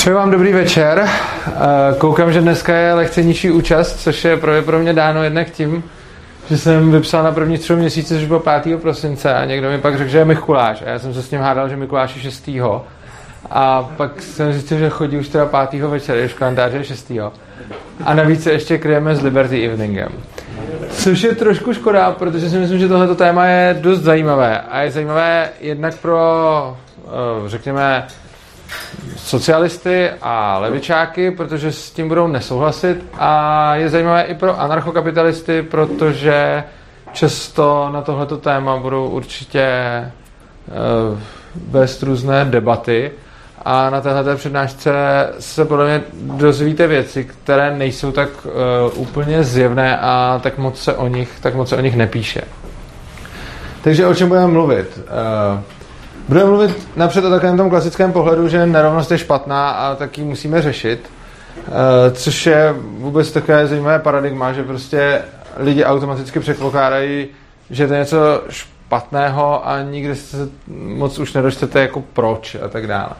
Přeji vám dobrý večer. Eh, koukám, že dneska je lehce nižší účast, což je pro, pro mě dáno jednak tím, že jsem vypsal na první tři měsíce, což bylo 5. prosince a někdo mi pak řekl, že je Mikuláš a já jsem se s ním hádal, že Mikuláš je 6. A pak jsem zjistil, že chodí už teda 5. večer, když kalendáře je 6. A navíc se ještě kryjeme s Liberty Eveningem. Což je trošku škoda, protože si myslím, že tohleto téma je dost zajímavé. A je zajímavé jednak pro, eh, řekněme, socialisty a levičáky, protože s tím budou nesouhlasit a je zajímavé i pro anarchokapitalisty, protože často na tohleto téma budou určitě uh, vést různé debaty a na téhle přednášce se podle mě dozvíte věci, které nejsou tak uh, úplně zjevné a tak moc se o nich, tak moc se o nich nepíše. Takže o čem budeme mluvit? Uh, Budeme mluvit napřed o takovém tom klasickém pohledu, že nerovnost je špatná a tak ji musíme řešit, eh, což je vůbec takové zajímavé paradigma, že prostě lidi automaticky předpokládají, že to je něco špatného a nikdy se moc už nedočtete jako proč a tak dále.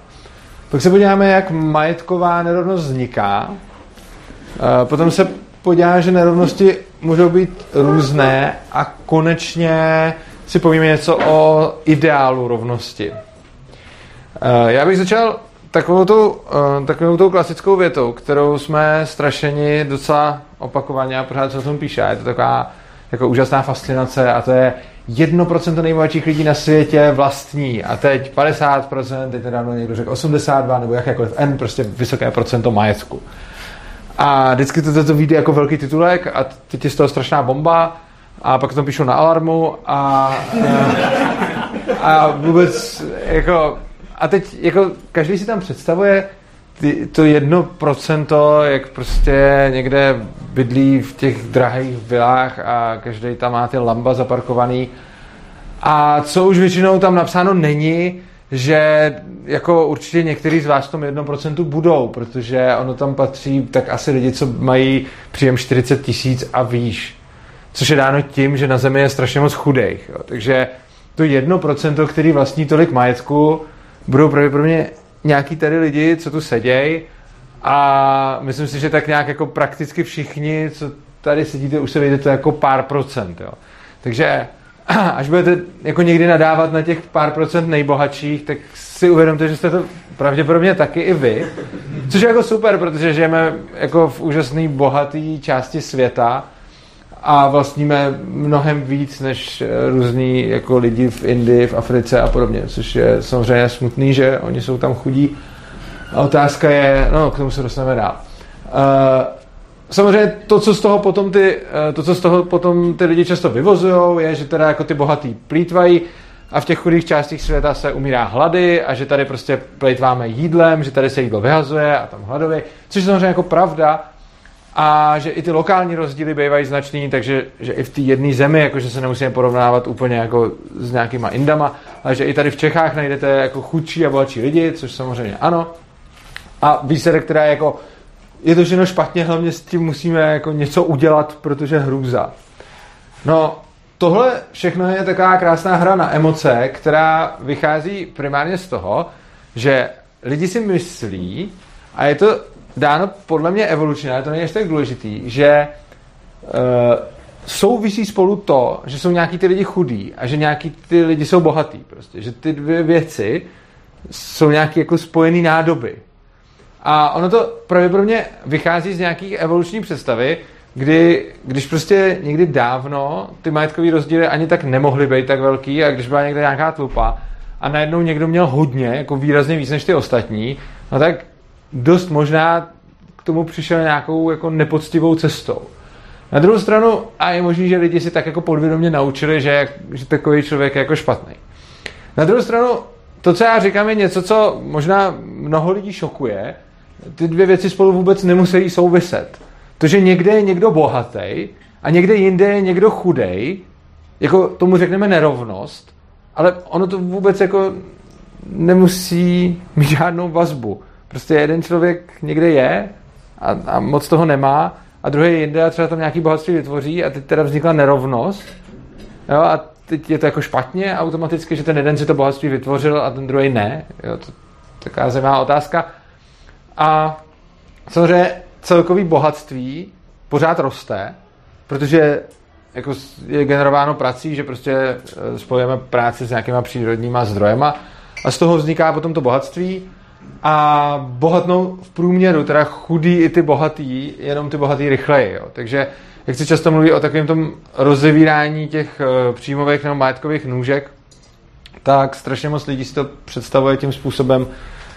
Pak se podíváme, jak majetková nerovnost vzniká. Eh, potom se podíváme, že nerovnosti můžou být různé a konečně si povíme něco o ideálu rovnosti. Eh, já bych začal takovou tou, eh, takovou tou klasickou větou, kterou jsme strašeni docela opakovaně a pořád se o tom píše. Je to taková jako úžasná fascinace a to je 1% nejbohatších lidí na světě vlastní a teď 50%, teď nedávno někdo řekl 82 nebo jakékoliv N, prostě vysoké procento majetku. A vždycky to, to, to vyjde jako velký titulek a teď je z toho strašná bomba a pak to píšu na alarmu a, a, a vůbec jako a teď jako každý si tam představuje ty, to jedno procento, jak prostě někde bydlí v těch drahých vilách a každý tam má ty lamba zaparkovaný. A co už většinou tam napsáno není, že jako určitě některý z vás v tom 1% budou, protože ono tam patří tak asi lidi, co mají příjem 40 tisíc a výš což je dáno tím, že na Zemi je strašně moc chudých. Jo. Takže to jedno procento, který vlastní tolik majetku, budou pravděpodobně nějaký tady lidi, co tu sedějí a myslím si, že tak nějak jako prakticky všichni, co tady sedíte, už se vejdete jako pár procent. Jo. Takže až budete jako někdy nadávat na těch pár procent nejbohatších, tak si uvědomte, že jste to pravděpodobně taky i vy. Což je jako super, protože žijeme jako v úžasné bohaté části světa, a vlastníme mnohem víc než eh, různí jako lidi v Indii, v Africe a podobně, což je samozřejmě smutný, že oni jsou tam chudí. A otázka je, no k tomu se dostaneme dál. Uh, samozřejmě to, co z toho potom ty, uh, to, co z toho potom ty lidi často vyvozují, je, že teda jako ty bohatý plítvají a v těch chudých částích světa se umírá hlady a že tady prostě plejtváme jídlem, že tady se jídlo vyhazuje a tam hladově, což je samozřejmě jako pravda, a že i ty lokální rozdíly bývají značný, takže že i v té jedné zemi, jakože se nemusíme porovnávat úplně jako s nějakýma indama, ale že i tady v Čechách najdete jako chudší a bohatší lidi, což samozřejmě ano. A výsledek, která je jako, je to všechno špatně, hlavně s tím musíme jako něco udělat, protože hrůza. No, tohle všechno je taková krásná hra na emoce, která vychází primárně z toho, že lidi si myslí, a je to dáno podle mě evolučně, ale to není ještě tak důležitý, že uh, souvisí spolu to, že jsou nějaký ty lidi chudí a že nějaký ty lidi jsou bohatý. Prostě. Že ty dvě věci jsou nějaký jako spojený nádoby. A ono to pravděpodobně vychází z nějakých evoluční představy, kdy, když prostě někdy dávno ty majetkové rozdíly ani tak nemohly být tak velký a když byla někde nějaká tlupa a najednou někdo měl hodně, jako výrazně víc než ty ostatní, no tak dost možná k tomu přišel nějakou jako nepoctivou cestou. Na druhou stranu, a je možný, že lidi si tak jako podvědomě naučili, že, že takový člověk je jako špatný. Na druhou stranu, to, co já říkám, je něco, co možná mnoho lidí šokuje. Ty dvě věci spolu vůbec nemusí souviset. To, že někde je někdo bohatý a někde jinde je někdo chudej, jako tomu řekneme nerovnost, ale ono to vůbec jako nemusí mít žádnou vazbu. Prostě jeden člověk někde je a, a moc toho nemá a druhý jinde a třeba tam nějaký bohatství vytvoří a teď teda vznikla nerovnost jo, a teď je to jako špatně automaticky, že ten jeden si to bohatství vytvořil a ten druhý ne. Jo, to, taková zajímavá otázka. A samozřejmě celkový bohatství pořád roste, protože jako je generováno prací, že prostě eh, spojujeme práci s nějakýma přírodníma zdrojema a z toho vzniká potom to bohatství a bohatnou v průměru, teda chudí i ty bohatý, jenom ty bohatý rychleji. Jo. Takže jak se často mluví o takovém tom rozevírání těch uh, příjmových nebo majetkových nůžek, tak strašně moc lidí si to představuje tím způsobem,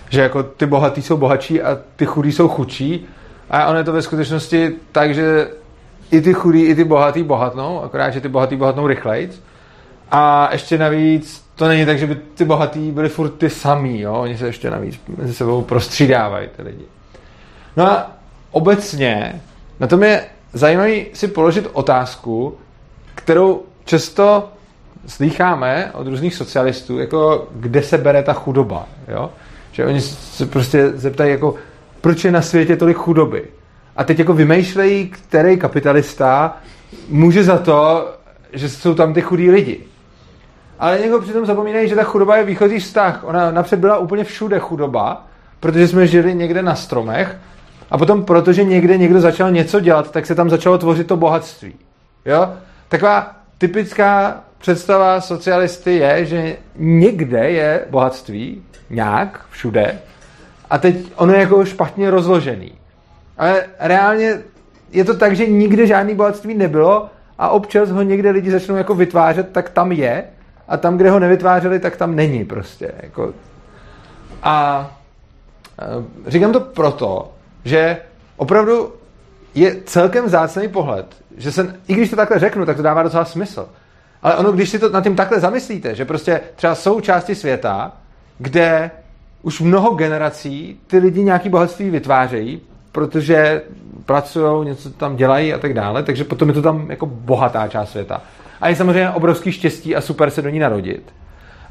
že jako ty bohatý jsou bohatší a ty chudí jsou chudší. A ono je to ve skutečnosti tak, že i ty chudí, i ty bohatý bohatnou, akorát, že ty bohatý bohatnou rychleji. A ještě navíc to není tak, že by ty bohatý byli furt ty samý, jo? oni se ještě navíc mezi sebou prostřídávají ty lidi. No a obecně na tom je zajímavý si položit otázku, kterou často slýcháme od různých socialistů, jako kde se bere ta chudoba, jo? Že oni se prostě zeptají, jako proč je na světě tolik chudoby. A teď jako vymýšlejí, který kapitalista může za to, že jsou tam ty chudí lidi. Ale někdo přitom zapomínají, že ta chudoba je výchozí vztah. Ona napřed byla úplně všude chudoba, protože jsme žili někde na stromech a potom, protože někde někdo začal něco dělat, tak se tam začalo tvořit to bohatství. Jo? Taková typická představa socialisty je, že někde je bohatství, nějak, všude, a teď ono je jako špatně rozložený. Ale reálně je to tak, že nikde žádný bohatství nebylo a občas ho někde lidi začnou jako vytvářet, tak tam je a tam, kde ho nevytvářeli, tak tam není prostě. Jako. A e, říkám to proto, že opravdu je celkem vzácný pohled, že se, i když to takhle řeknu, tak to dává docela smysl. Ale ono, když si to na tím takhle zamyslíte, že prostě třeba jsou části světa, kde už mnoho generací ty lidi nějaký bohatství vytvářejí, protože pracují, něco tam dělají a tak dále, takže potom je to tam jako bohatá část světa. A je samozřejmě obrovský štěstí a super se do ní narodit.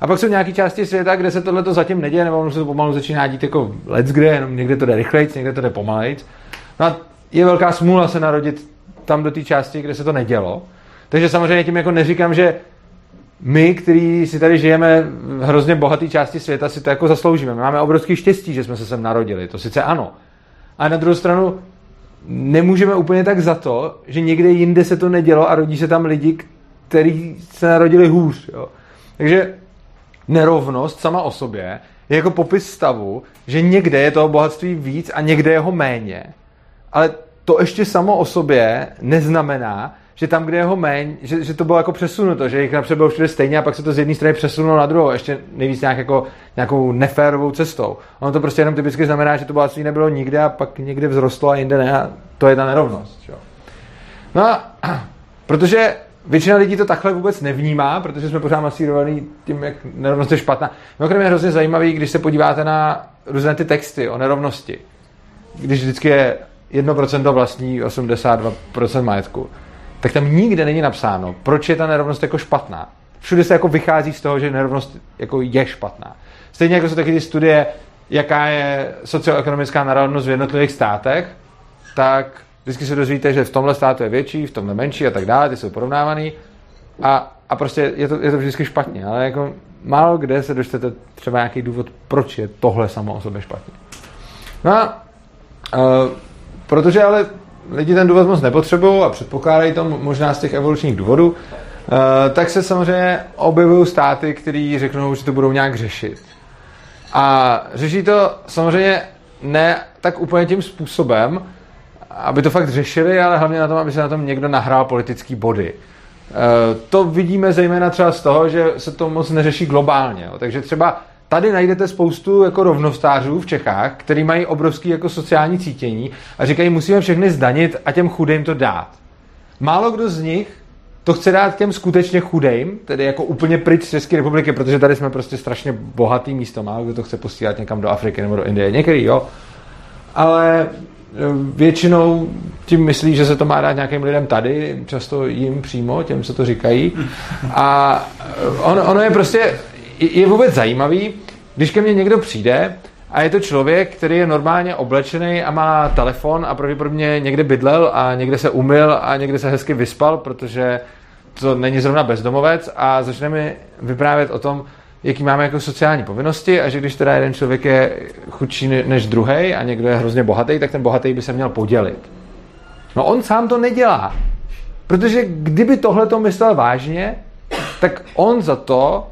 A pak jsou nějaké části světa, kde se tohle to zatím neděje, nebo se to pomalu začíná dít jako let's kde, jenom někde to jde rychlejc, někde to jde pomalejc. No a je velká smůla se narodit tam do té části, kde se to nedělo. Takže samozřejmě tím jako neříkám, že my, kteří si tady žijeme v hrozně bohaté části světa, si to jako zasloužíme. My máme obrovský štěstí, že jsme se sem narodili, to sice ano. A na druhou stranu nemůžeme úplně tak za to, že někde jinde se to nedělo a rodí se tam lidi, kteří se narodili hůř. Jo. Takže nerovnost sama o sobě je jako popis stavu, že někde je toho bohatství víc a někde je ho méně. Ale to ještě samo o sobě neznamená, že tam, kde je ho méně, že, že, to bylo jako přesunuto, že jich napřed bylo všude stejně a pak se to z jedné strany přesunulo na druhou, ještě nejvíc nějak jako, nějakou neférovou cestou. Ono to prostě jenom typicky znamená, že to bohatství nebylo nikde a pak někde vzrostlo a jinde ne a to je ta nerovnost. Čo? No a protože většina lidí to takhle vůbec nevnímá, protože jsme pořád masírovaní tím, jak nerovnost je špatná. Mimochodem je hrozně zajímavý, když se podíváte na různé ty texty o nerovnosti. Když vždycky je 1% vlastní, 82% majetku tak tam nikde není napsáno, proč je ta nerovnost jako špatná. Všude se jako vychází z toho, že nerovnost jako je špatná. Stejně jako jsou taky ty studie, jaká je socioekonomická nerovnost v jednotlivých státech, tak vždycky se dozvíte, že v tomhle státu je větší, v tomhle menší a tak dále, ty jsou porovnávaný a, a prostě je to, je to vždycky špatně, ale jako málo kde se dočtete třeba nějaký důvod, proč je tohle samo o sobě špatně. No a uh, protože ale lidi ten důvod moc nepotřebují a předpokládají to možná z těch evolučních důvodů, eh, tak se samozřejmě objevují státy, které řeknou, že to budou nějak řešit. A řeší to samozřejmě ne tak úplně tím způsobem, aby to fakt řešili, ale hlavně na tom, aby se na tom někdo nahrál politický body. Eh, to vidíme zejména třeba z toho, že se to moc neřeší globálně. Takže třeba tady najdete spoustu jako rovnostářů v Čechách, který mají obrovský jako sociální cítění a říkají, musíme všechny zdanit a těm chudým to dát. Málo kdo z nich to chce dát těm skutečně chudým, tedy jako úplně pryč z České republiky, protože tady jsme prostě strašně bohatý místo. Málo kdo to chce posílat někam do Afriky nebo do Indie. Některý, jo. Ale většinou tím myslí, že se to má dát nějakým lidem tady, často jim přímo, těm, co to říkají. A ono, ono je prostě je vůbec zajímavý, když ke mně někdo přijde a je to člověk, který je normálně oblečený a má telefon a pravděpodobně někde bydlel a někde se umyl a někde se hezky vyspal, protože to není zrovna bezdomovec a začne mi vyprávět o tom, jaký máme jako sociální povinnosti a že když teda jeden člověk je chudší než druhý a někdo je hrozně bohatý, tak ten bohatý by se měl podělit. No on sám to nedělá. Protože kdyby tohle to myslel vážně, tak on za to,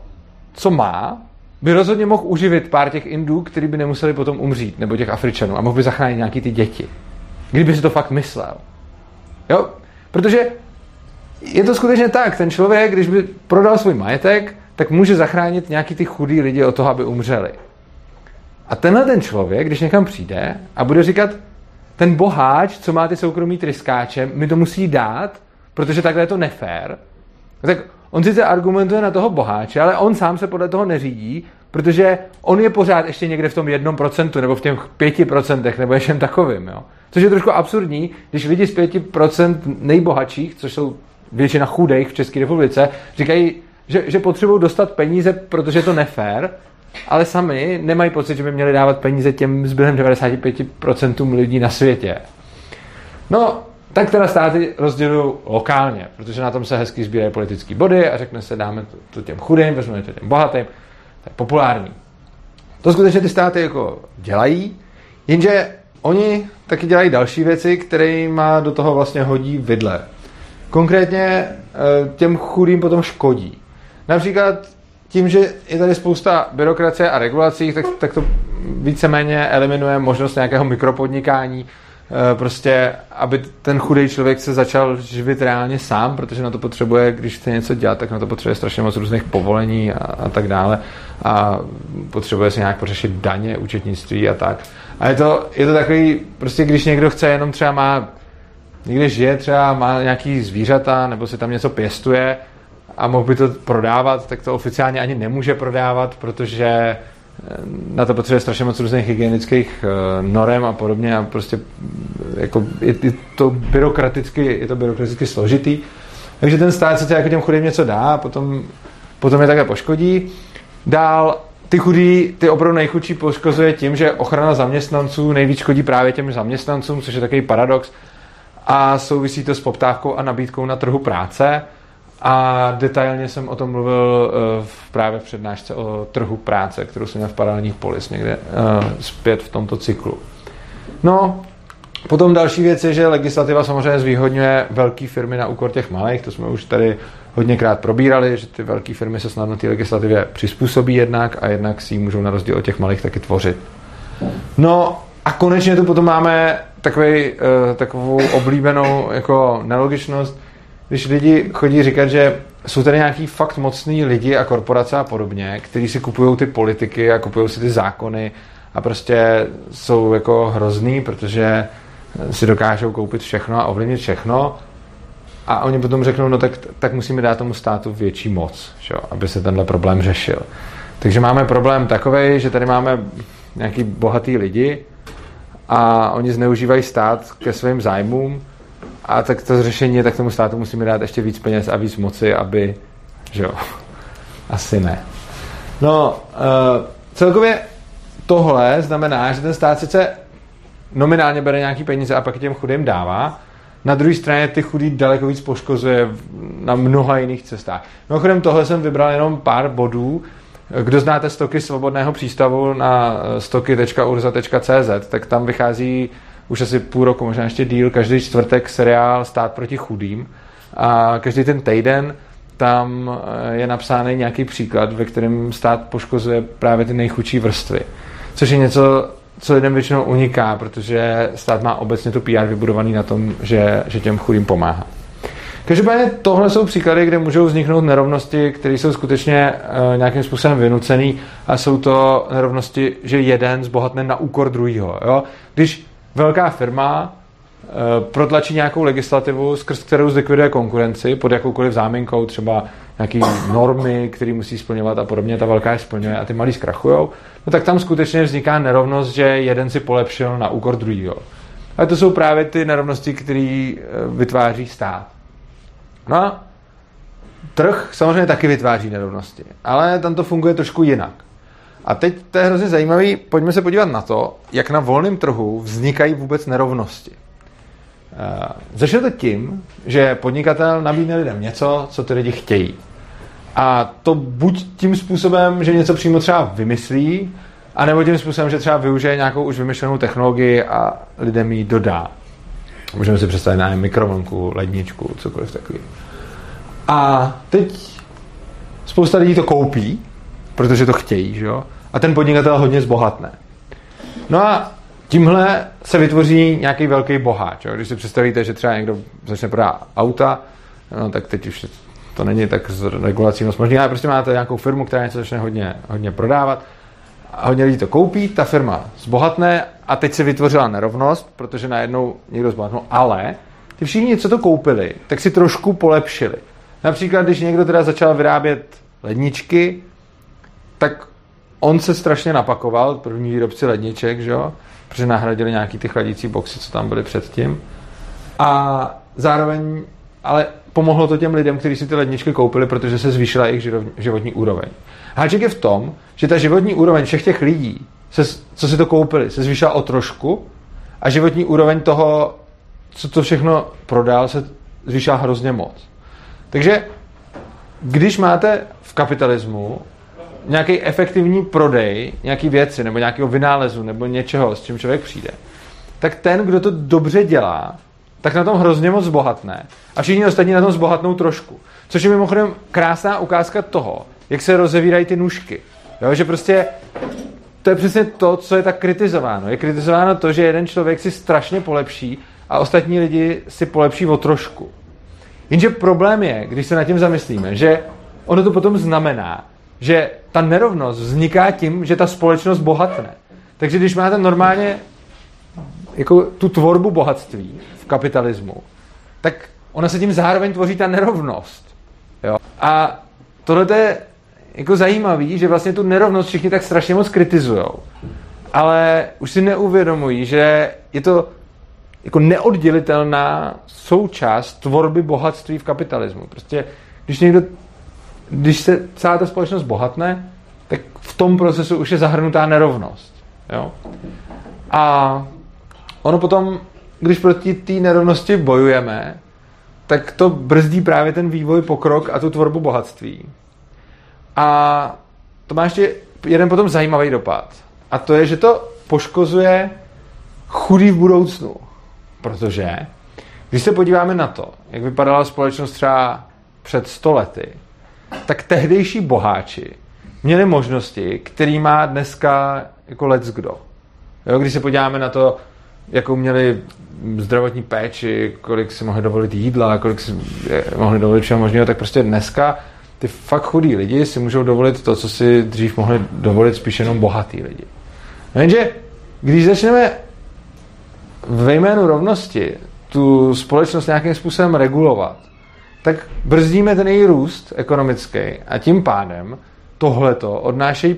co má, by rozhodně mohl uživit pár těch Indů, kteří by nemuseli potom umřít, nebo těch Afričanů, a mohl by zachránit nějaký ty děti. Kdyby si to fakt myslel. Jo? Protože je to skutečně tak, ten člověk, když by prodal svůj majetek, tak může zachránit nějaký ty chudý lidi od toho, aby umřeli. A tenhle ten člověk, když někam přijde a bude říkat, ten boháč, co má ty soukromí tryskáče, mi to musí dát, protože takhle je to nefér, tak on sice argumentuje na toho boháče, ale on sám se podle toho neřídí, protože on je pořád ještě někde v tom jednom procentu, nebo v těch pěti procentech, nebo ještě takovým, jo. Což je trošku absurdní, když lidi z pěti procent nejbohatších, což jsou většina chudých v České republice, říkají, že, že potřebují dostat peníze, protože je to nefér, ale sami nemají pocit, že by měli dávat peníze těm zbylým 95% lidí na světě. No, tak teda státy rozdělují lokálně, protože na tom se hezky sbírají politické body a řekne se, dáme to, to těm chudým, vezmeme to těm bohatým. To je populární. To skutečně ty státy jako dělají, jenže oni taky dělají další věci, které má do toho vlastně hodí vidle. Konkrétně eh, těm chudým potom škodí. Například tím, že je tady spousta byrokracie a regulací, tak, tak to víceméně eliminuje možnost nějakého mikropodnikání, eh, prostě, aby ten chudý člověk se začal živit reálně sám, protože na to potřebuje, když chce něco dělat, tak na to potřebuje strašně moc různých povolení a, a tak dále a potřebuje si nějak pořešit daně, účetnictví a tak. A je to, je to takový, prostě když někdo chce jenom třeba má, někde žije třeba, má nějaký zvířata nebo si tam něco pěstuje, a mohl by to prodávat, tak to oficiálně ani nemůže prodávat, protože eh, na to potřebuje strašně moc různých hygienických eh, norem a podobně a prostě eh, jako je, je, to byrokraticky, je to byrokraticky složitý. Takže ten stát sice jako těm chudým něco dá a potom, potom je také poškodí. Dál ty chudí, ty opravdu nejchudší poškozuje tím, že ochrana zaměstnanců nejvíc škodí právě těm zaměstnancům, což je takový paradox a souvisí to s poptávkou a nabídkou na trhu práce a detailně jsem o tom mluvil uh, v právě v přednášce o trhu práce, kterou jsem měl v paralelních polis někde uh, zpět v tomto cyklu. No, potom další věc je, že legislativa samozřejmě zvýhodňuje velké firmy na úkor těch malých, to jsme už tady hodněkrát probírali, že ty velké firmy se snadno té legislativě přizpůsobí jednak a jednak si ji můžou na rozdíl od těch malých taky tvořit. No a konečně tu potom máme takový, uh, takovou oblíbenou jako nelogičnost, když lidi chodí říkat, že jsou tady nějaký fakt mocný lidi a korporace a podobně, kteří si kupují ty politiky a kupují si ty zákony a prostě jsou jako hrozný, protože si dokážou koupit všechno a ovlivnit všechno a oni potom řeknou, no tak, tak musíme dát tomu státu větší moc, že, aby se tenhle problém řešil. Takže máme problém takový, že tady máme nějaký bohatý lidi a oni zneužívají stát ke svým zájmům a tak to řešení je, tak tomu státu musíme dát ještě víc peněz a víc moci, aby, že jo, asi ne. No, uh, celkově tohle znamená, že ten stát sice nominálně bere nějaký peníze a pak těm chudým dává, na druhé straně ty chudý daleko víc poškozuje na mnoha jiných cestách. Mimochodem tohle jsem vybral jenom pár bodů. Kdo znáte stoky svobodného přístavu na stoky.urza.cz, tak tam vychází už asi půl roku, možná ještě díl, každý čtvrtek seriál Stát proti chudým a každý ten týden tam eh, je napsáný nějaký příklad, ve kterém stát poškozuje právě ty nejchudší vrstvy. Což je něco, co lidem většinou uniká, protože stát má obecně to PR vybudovaný na tom, že, že těm chudým pomáhá. Každopádně tohle jsou příklady, kde můžou vzniknout nerovnosti, které jsou skutečně uh, nějakým způsobem vynucené a jsou to nerovnosti, že jeden zbohatne na úkor druhého. Když velká firma eh, protlačí nějakou legislativu, skrz kterou zlikviduje konkurenci pod jakoukoliv záminkou, třeba nějaký normy, které musí splňovat a podobně, ta velká je splňuje a ty malí zkrachujou, no tak tam skutečně vzniká nerovnost, že jeden si polepšil na úkor druhého. Ale to jsou právě ty nerovnosti, které eh, vytváří stát. No a trh samozřejmě taky vytváří nerovnosti, ale tam to funguje trošku jinak. A teď to je hrozně zajímavý, pojďme se podívat na to, jak na volném trhu vznikají vůbec nerovnosti. Eh, začne to tím, že podnikatel nabídne lidem něco, co ty lidi chtějí. A to buď tím způsobem, že něco přímo třeba vymyslí, anebo tím způsobem, že třeba využije nějakou už vymyšlenou technologii a lidem ji dodá. Můžeme si představit na mikrovlnku, ledničku, cokoliv takový. A teď spousta lidí to koupí, protože to chtějí, že jo? A ten podnikatel hodně zbohatne. No a tímhle se vytvoří nějaký velký boháč. Jo? Když si představíte, že třeba někdo začne prodávat auta, no, tak teď už to není tak z regulací moc možný, ale prostě máte nějakou firmu, která něco začne hodně, hodně prodávat a hodně lidí to koupí, ta firma zbohatne a teď se vytvořila nerovnost, protože najednou někdo zbohatnul, ale ty všichni, co to koupili, tak si trošku polepšili. Například, když někdo teda začal vyrábět ledničky, tak on se strašně napakoval, první výrobci ledniček, že jo? protože nahradili nějaký ty chladící boxy, co tam byly předtím. A zároveň, ale pomohlo to těm lidem, kteří si ty ledničky koupili, protože se zvýšila jejich životní úroveň. Háček je v tom, že ta životní úroveň všech těch lidí, se, co si to koupili, se zvýšila o trošku a životní úroveň toho, co to všechno prodal, se zvýšila hrozně moc. Takže když máte v kapitalismu nějaký efektivní prodej nějaký věci nebo nějakého vynálezu nebo něčeho, s čím člověk přijde, tak ten, kdo to dobře dělá, tak na tom hrozně moc zbohatne a všichni ostatní na tom zbohatnou trošku. Což je mimochodem krásná ukázka toho, jak se rozevírají ty nůžky. Jo, že prostě to je přesně to, co je tak kritizováno. Je kritizováno to, že jeden člověk si strašně polepší a ostatní lidi si polepší o trošku. Jenže problém je, když se nad tím zamyslíme, že ono to potom znamená, že ta nerovnost vzniká tím, že ta společnost bohatne. Takže když máte normálně jako tu tvorbu bohatství v kapitalismu, tak ona se tím zároveň tvoří ta nerovnost. Jo? A tohle je jako zajímavý, že vlastně tu nerovnost všichni tak strašně moc kritizují. Ale už si neuvědomují, že je to jako neoddělitelná součást tvorby bohatství v kapitalismu. Prostě když někdo, když se celá ta společnost bohatne, tak v tom procesu už je zahrnutá nerovnost. Jo? A ono potom, když proti té nerovnosti bojujeme, tak to brzdí právě ten vývoj, pokrok a tu tvorbu bohatství. A to má ještě jeden potom zajímavý dopad. A to je, že to poškozuje chudý v budoucnu. Protože když se podíváme na to, jak vypadala společnost třeba před stolety, tak tehdejší boháči měli možnosti, který má dneska jako let's kdo. Jo, když se podíváme na to, jakou měli zdravotní péči, kolik si mohli dovolit jídla, kolik si mohli dovolit všeho možného, tak prostě dneska ty fakt chudí lidi si můžou dovolit to, co si dřív mohli dovolit spíš jenom bohatý lidi. Jenže když začneme ve jménu rovnosti tu společnost nějakým způsobem regulovat, tak brzdíme ten její růst ekonomický a tím pádem tohleto odnášejí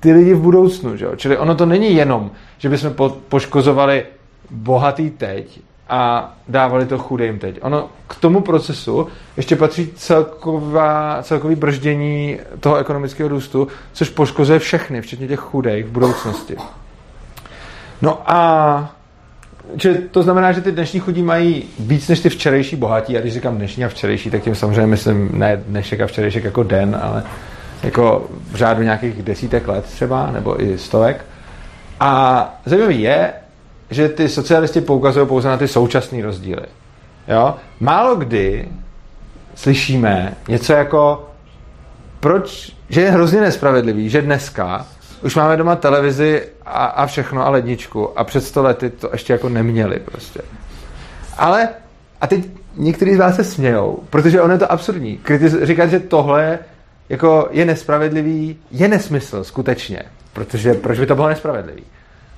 ty lidi v budoucnu. Že? Čili ono to není jenom, že bychom po, poškozovali bohatý teď a dávali to chudým teď. Ono k tomu procesu ještě patří celková, celkový brždění toho ekonomického růstu, což poškozuje všechny, včetně těch chudých v budoucnosti. No a že to znamená, že ty dnešní chudí mají víc než ty včerejší bohatí. A když říkám dnešní a včerejší, tak tím samozřejmě myslím ne dnešek a včerejšek jako den, ale jako v řádu nějakých desítek let třeba, nebo i stovek. A zajímavý je, že ty socialisti poukazují pouze na ty současné rozdíly. Jo? Málo kdy slyšíme něco jako, proč, že je hrozně nespravedlivý, že dneska už máme doma televizi a, a všechno a ledničku a před sto lety to ještě jako neměli prostě. Ale a teď někteří z vás se smějou, protože ono je to absurdní. Kritiz, říkat, že tohle jako je nespravedlivý, je nesmysl skutečně, protože proč by to bylo nespravedlivý?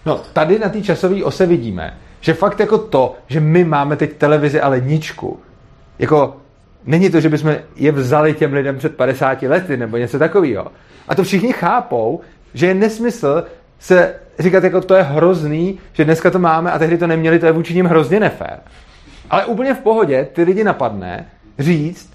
No, tady na té časové ose vidíme, že fakt jako to, že my máme teď televizi a ledničku, jako není to, že bychom je vzali těm lidem před 50 lety nebo něco takového. A to všichni chápou, že je nesmysl se říkat, jako to je hrozný, že dneska to máme a tehdy to neměli, to je vůči ním hrozně nefér. Ale úplně v pohodě ty lidi napadne říct,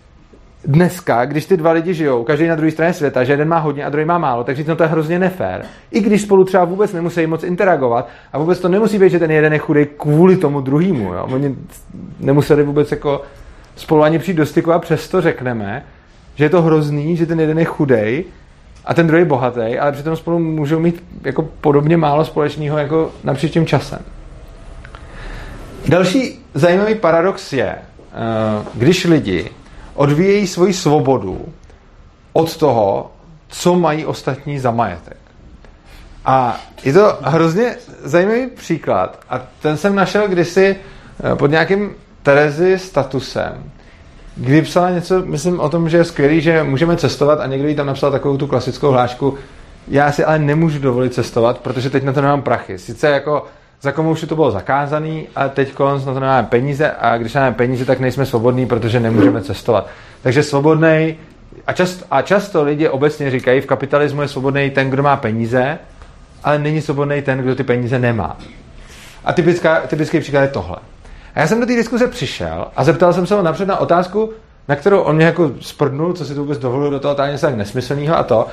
dneska, když ty dva lidi žijou, každý na druhé straně světa, že jeden má hodně a druhý má málo, tak říct, no to je hrozně nefér. I když spolu třeba vůbec nemusí moc interagovat a vůbec to nemusí být, že ten jeden je chudý kvůli tomu druhému. Oni nemuseli vůbec jako spolu ani přijít do styku a přesto řekneme, že je to hrozný, že ten jeden je chudej a ten druhý bohatý, ale přitom spolu můžou mít jako podobně málo společného jako napříč tím časem. Další zajímavý paradox je, eh, když lidi odvíjejí svoji svobodu od toho, co mají ostatní za majetek. A je to hrozně zajímavý příklad. A ten jsem našel kdysi eh, pod nějakým Terezy statusem, kdy psala něco, myslím o tom, že je skvělý, že můžeme cestovat a někdo jí tam napsal takovou tu klasickou hlášku, já si ale nemůžu dovolit cestovat, protože teď na to nemám prachy. Sice jako za komu už to bylo zakázaný a teď na to nemáme peníze a když máme peníze, tak nejsme svobodní, protože nemůžeme cestovat. Takže svobodný a, často, a často lidi obecně říkají, v kapitalismu je svobodný ten, kdo má peníze, ale není svobodný ten, kdo ty peníze nemá. A typická, typický příklad je tohle. A já jsem do té diskuze přišel a zeptal jsem se ho napřed na otázku, na kterou on mě jako sprdnul, co si to vůbec dovolil do toho něco tak nesmyslného a to.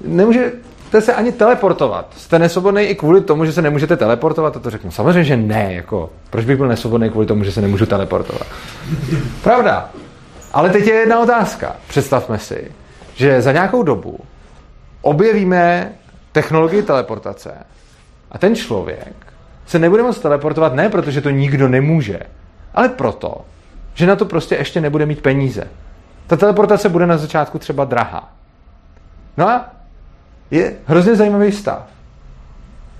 Nemůžete se ani teleportovat. Jste nesvobodný i kvůli tomu, že se nemůžete teleportovat? A to řeknu. Samozřejmě, že ne. Jako, proč bych byl nesvobodný kvůli tomu, že se nemůžu teleportovat? Pravda. Ale teď je jedna otázka. Představme si, že za nějakou dobu objevíme technologii teleportace a ten člověk se nebude moct teleportovat ne protože to nikdo nemůže, ale proto, že na to prostě ještě nebude mít peníze. Ta teleportace bude na začátku třeba drahá. No a je hrozně zajímavý stav.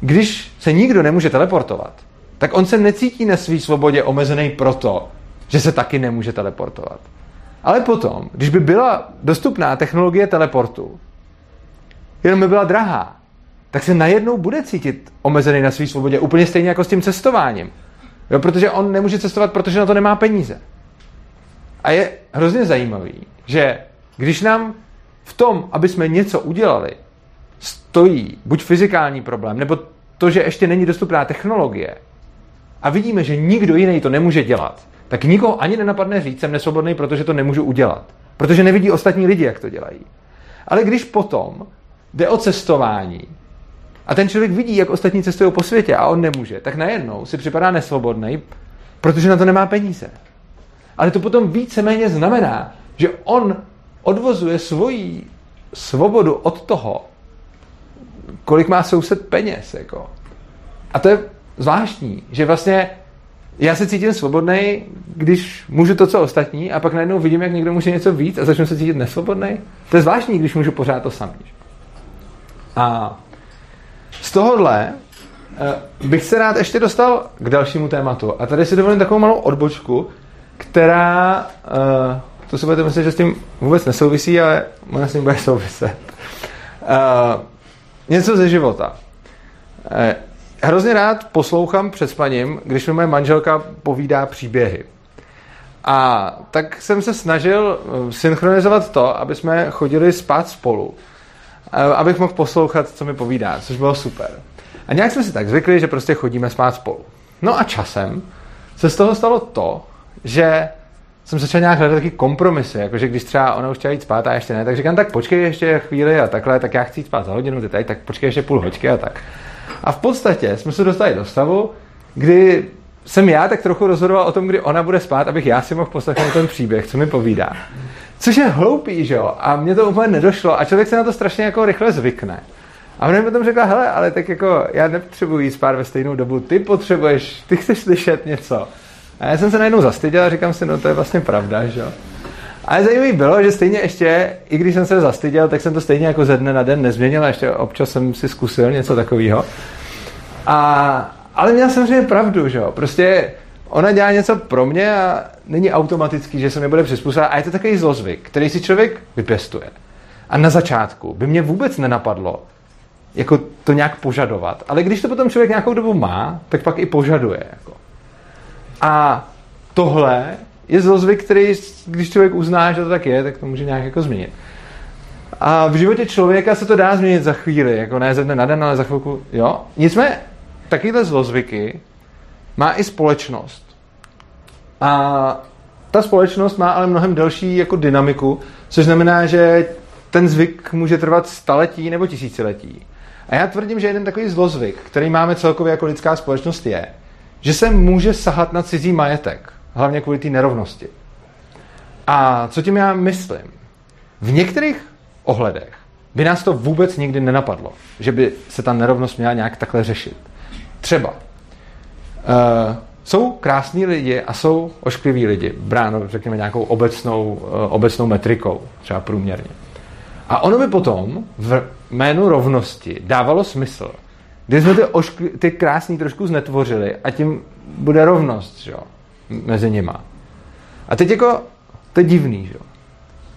Když se nikdo nemůže teleportovat, tak on se necítí na své svobodě omezený proto, že se taky nemůže teleportovat. Ale potom, když by byla dostupná technologie teleportu, jenom by byla drahá, tak se najednou bude cítit omezený na své svobodě, úplně stejně jako s tím cestováním. Jo, protože on nemůže cestovat, protože na to nemá peníze. A je hrozně zajímavý, že když nám v tom, aby jsme něco udělali, stojí buď fyzikální problém, nebo to, že ještě není dostupná technologie, a vidíme, že nikdo jiný to nemůže dělat, tak nikoho ani nenapadne říct, jsem nesvobodný, protože to nemůžu udělat. Protože nevidí ostatní lidi, jak to dělají. Ale když potom jde o cestování, a ten člověk vidí, jak ostatní cestují po světě a on nemůže, tak najednou si připadá nesvobodný, protože na to nemá peníze. Ale to potom víceméně znamená, že on odvozuje svoji svobodu od toho, kolik má soused peněz. Jako. A to je zvláštní, že vlastně já se cítím svobodný, když můžu to, co ostatní, a pak najednou vidím, jak někdo může něco víc a začnu se cítit nesvobodný. To je zvláštní, když můžu pořád to samý. A z tohohle uh, bych se rád ještě dostal k dalšímu tématu. A tady si dovolím takovou malou odbočku, která, uh, to si budete myslet, že s tím vůbec nesouvisí, ale možná s tím bude souviset. Uh, něco ze života. Hrozně rád poslouchám před spaním, když mi moje manželka povídá příběhy. A tak jsem se snažil synchronizovat to, aby jsme chodili spát spolu abych mohl poslouchat, co mi povídá, což bylo super. A nějak jsme si tak zvykli, že prostě chodíme spát spolu. No a časem se z toho stalo to, že jsem začal nějak hledat taky kompromisy, jakože když třeba ona už chtěla jít spát a ještě ne, tak říkám, tak počkej ještě chvíli a takhle, tak já chci jít spát za hodinu, ty tady, tak počkej ještě půl hoďky a tak. A v podstatě jsme se dostali do stavu, kdy jsem já tak trochu rozhodoval o tom, kdy ona bude spát, abych já si mohl poslechnout ten příběh, co mi povídá. Což je hloupý, že jo? A mně to úplně nedošlo a člověk se na to strašně jako rychle zvykne. A ona mi potom řekla, hele, ale tak jako já nepotřebuji jít spát ve stejnou dobu, ty potřebuješ, ty chceš slyšet něco. A já jsem se najednou zastyděl a říkám si, no to je vlastně pravda, že jo. Ale zajímavé bylo, že stejně ještě, i když jsem se zastyděl, tak jsem to stejně jako ze dne na den nezměnil a ještě občas jsem si zkusil něco takového. A, ale měl jsem samozřejmě pravdu, že jo. Prostě ona dělá něco pro mě a není automatický, že se mi bude přizpůsobit. A je to takový zlozvyk, který si člověk vypěstuje. A na začátku by mě vůbec nenapadlo, jako to nějak požadovat. Ale když to potom člověk nějakou dobu má, tak pak i požaduje. Jako. A tohle je zlozvyk, který, když člověk uzná, že to tak je, tak to může nějak jako změnit. A v životě člověka se to dá změnit za chvíli, jako ne ze dne na den, ale za chvilku, jo. Nicméně takovýhle zlozvyky má i společnost. A ta společnost má ale mnohem delší jako dynamiku, což znamená, že ten zvyk může trvat staletí nebo tisíciletí. A já tvrdím, že jeden takový zlozvyk, který máme celkově jako lidská společnost, je, že se může sahat na cizí majetek, hlavně kvůli té nerovnosti. A co tím já myslím? v některých ohledech by nás to vůbec nikdy nenapadlo, že by se ta nerovnost měla nějak takhle řešit. Třeba uh, jsou krásní lidi a jsou oškliví lidi, bráno, řekněme, nějakou obecnou, uh, obecnou metrikou, třeba průměrně. A ono by potom v jménu rovnosti dávalo smysl, když jsme ty, oškli, ty krásný trošku znetvořili a tím bude rovnost že jo, mezi nima. A teď jako, to je divný, že jo.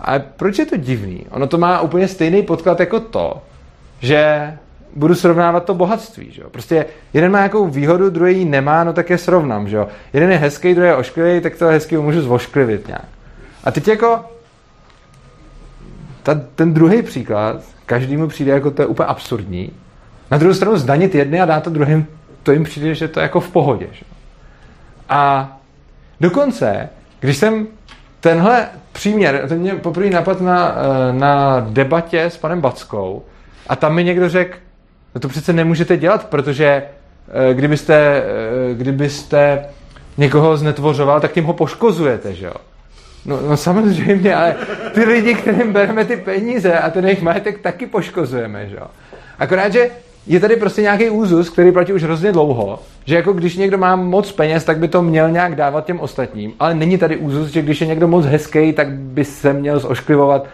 Ale proč je to divný? Ono to má úplně stejný podklad jako to, že budu srovnávat to bohatství. Že jo? Prostě jeden má nějakou výhodu, druhý ji nemá, no tak je srovnám. Že jo? Jeden je hezký, druhý je ošklivý, tak toho hezkého můžu zvošklivit nějak. A teď jako ta, ten druhý příklad, každému přijde jako to je úplně absurdní. Na druhou stranu zdanit jedny a dát to druhým, to jim přijde, že to je jako v pohodě. Že? A dokonce, když jsem tenhle příměr, to mě poprvé napad na, eh, na debatě s panem Backou a tam mi někdo řekl, no to přece nemůžete dělat, protože eh, kdybyste, eh, kdybyste někoho znetvořoval, tak tím ho poškozujete, že jo? No, no samozřejmě, ale ty lidi, kterým bereme ty peníze a ten jejich majetek taky poškozujeme, že jo? Akorát, že je tady prostě nějaký úzus, který platí už hrozně dlouho, že jako když někdo má moc peněz, tak by to měl nějak dávat těm ostatním, ale není tady úzus, že když je někdo moc hezký, tak by se měl zošklivovat,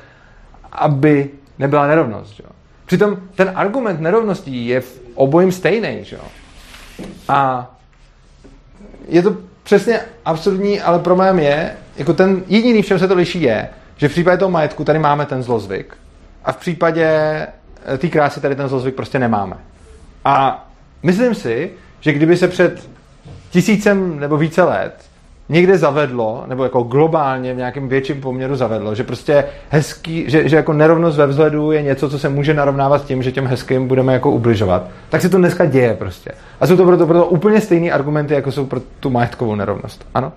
aby nebyla nerovnost. Že? Přitom ten argument nerovností je v obojím stejný. Že? A je to přesně absurdní, ale problém je, jako ten jediný, v čem se to liší, je, že v případě toho majetku tady máme ten zlozvyk a v případě Eh, té krásy tady ten zlozvyk prostě nemáme. A myslím si, že kdyby se před tisícem nebo více let někde zavedlo, nebo jako globálně v nějakém větším poměru zavedlo, že prostě hezký, že, že jako nerovnost ve vzhledu je něco, co se může narovnávat s tím, že těm hezkým budeme jako ubližovat, tak se to dneska děje prostě. A jsou to proto, proto úplně stejné argumenty, jako jsou pro tu majetkovou nerovnost. Ano?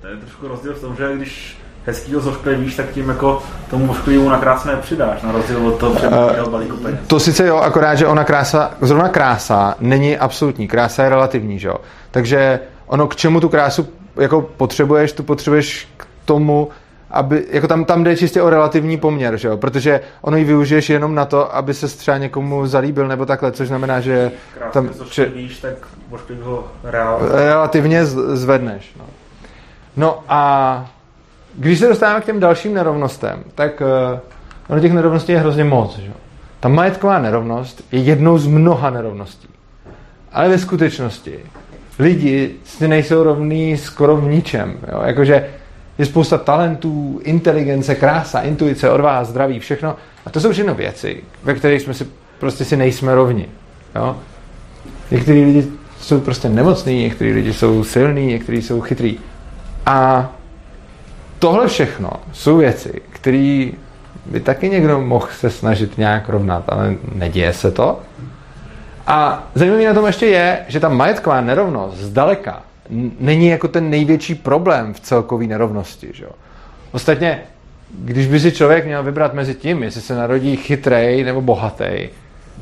To je trošku rozdíl v tom, že když hezkýho zošklivíš, tak tím jako tomu ošklivému na krásné přidáš, na rozdíl od toho uh, balíku peněz. To sice jo, akorát, že ona krása, zrovna krása není absolutní, krása je relativní, že jo. Takže ono k čemu tu krásu jako potřebuješ, tu potřebuješ k tomu, aby, jako tam, tam jde čistě o relativní poměr, že jo? protože ono ji využiješ jenom na to, aby se třeba někomu zalíbil nebo takhle, což znamená, že Krásně tam, že, víš, tak ho reál... relativně zvedneš. No. no a když se dostáváme k těm dalším nerovnostem, tak uh, ono těch nerovností je hrozně moc. Že? Ta majetková nerovnost je jednou z mnoha nerovností. Ale ve skutečnosti lidi si nejsou rovní skoro v ničem. Jo? Jakože je spousta talentů, inteligence, krása, intuice, odvaha, zdraví, všechno. A to jsou všechno věci, ve kterých jsme si prostě si nejsme rovni. Jo? Někteří lidi jsou prostě nemocní, někteří lidi jsou silní, někteří jsou chytrý. A tohle všechno jsou věci, které by taky někdo mohl se snažit nějak rovnat, ale neděje se to. A zajímavé na tom ještě je, že ta majetková nerovnost zdaleka není jako ten největší problém v celkové nerovnosti. Že? Ostatně, když by si člověk měl vybrat mezi tím, jestli se narodí chytrej nebo bohatý,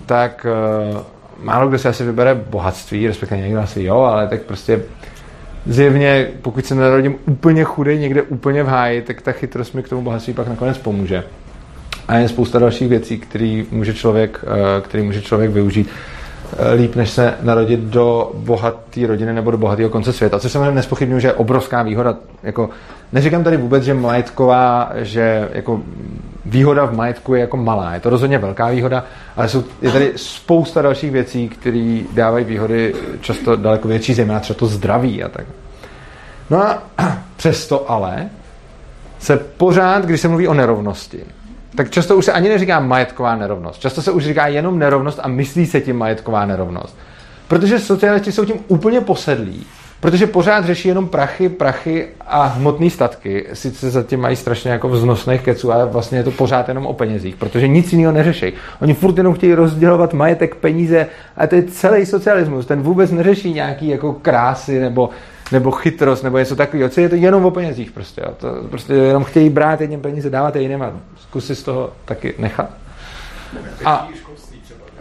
tak uh, málo kdo se asi vybere bohatství, respektive někdo asi jo, ale tak prostě zjevně, pokud se narodím úplně chudej, někde úplně v háji, tak ta chytrost mi k tomu bohatství pak nakonec pomůže. A je spousta dalších věcí, který může člověk, eh, který může člověk využít líp, než se narodit do bohaté rodiny nebo do bohatého konce světa. Což samozřejmě nespochybnuju, že je obrovská výhoda. Jako, neříkám tady vůbec, že majetková, že jako výhoda v majetku je jako malá. Je to rozhodně velká výhoda, ale jsou, je tady spousta dalších věcí, které dávají výhody často daleko větší, zejména třeba to zdraví a tak. No a přesto ale se pořád, když se mluví o nerovnosti, tak často už se ani neříká majetková nerovnost. Často se už říká jenom nerovnost a myslí se tím majetková nerovnost. Protože socialisti jsou tím úplně posedlí Protože pořád řeší jenom prachy, prachy a hmotné statky. Sice zatím mají strašně jako vznosných keců, ale vlastně je to pořád jenom o penězích, protože nic jiného neřeší. Oni furt jenom chtějí rozdělovat majetek, peníze a to je celý socialismus. Ten vůbec neřeší nějaký jako krásy nebo, nebo chytrost nebo něco takového. Co je to jenom o penězích prostě. Jo. To prostě jenom chtějí brát jedním peníze, dávat je jiným a zkusit z toho taky nechat. A,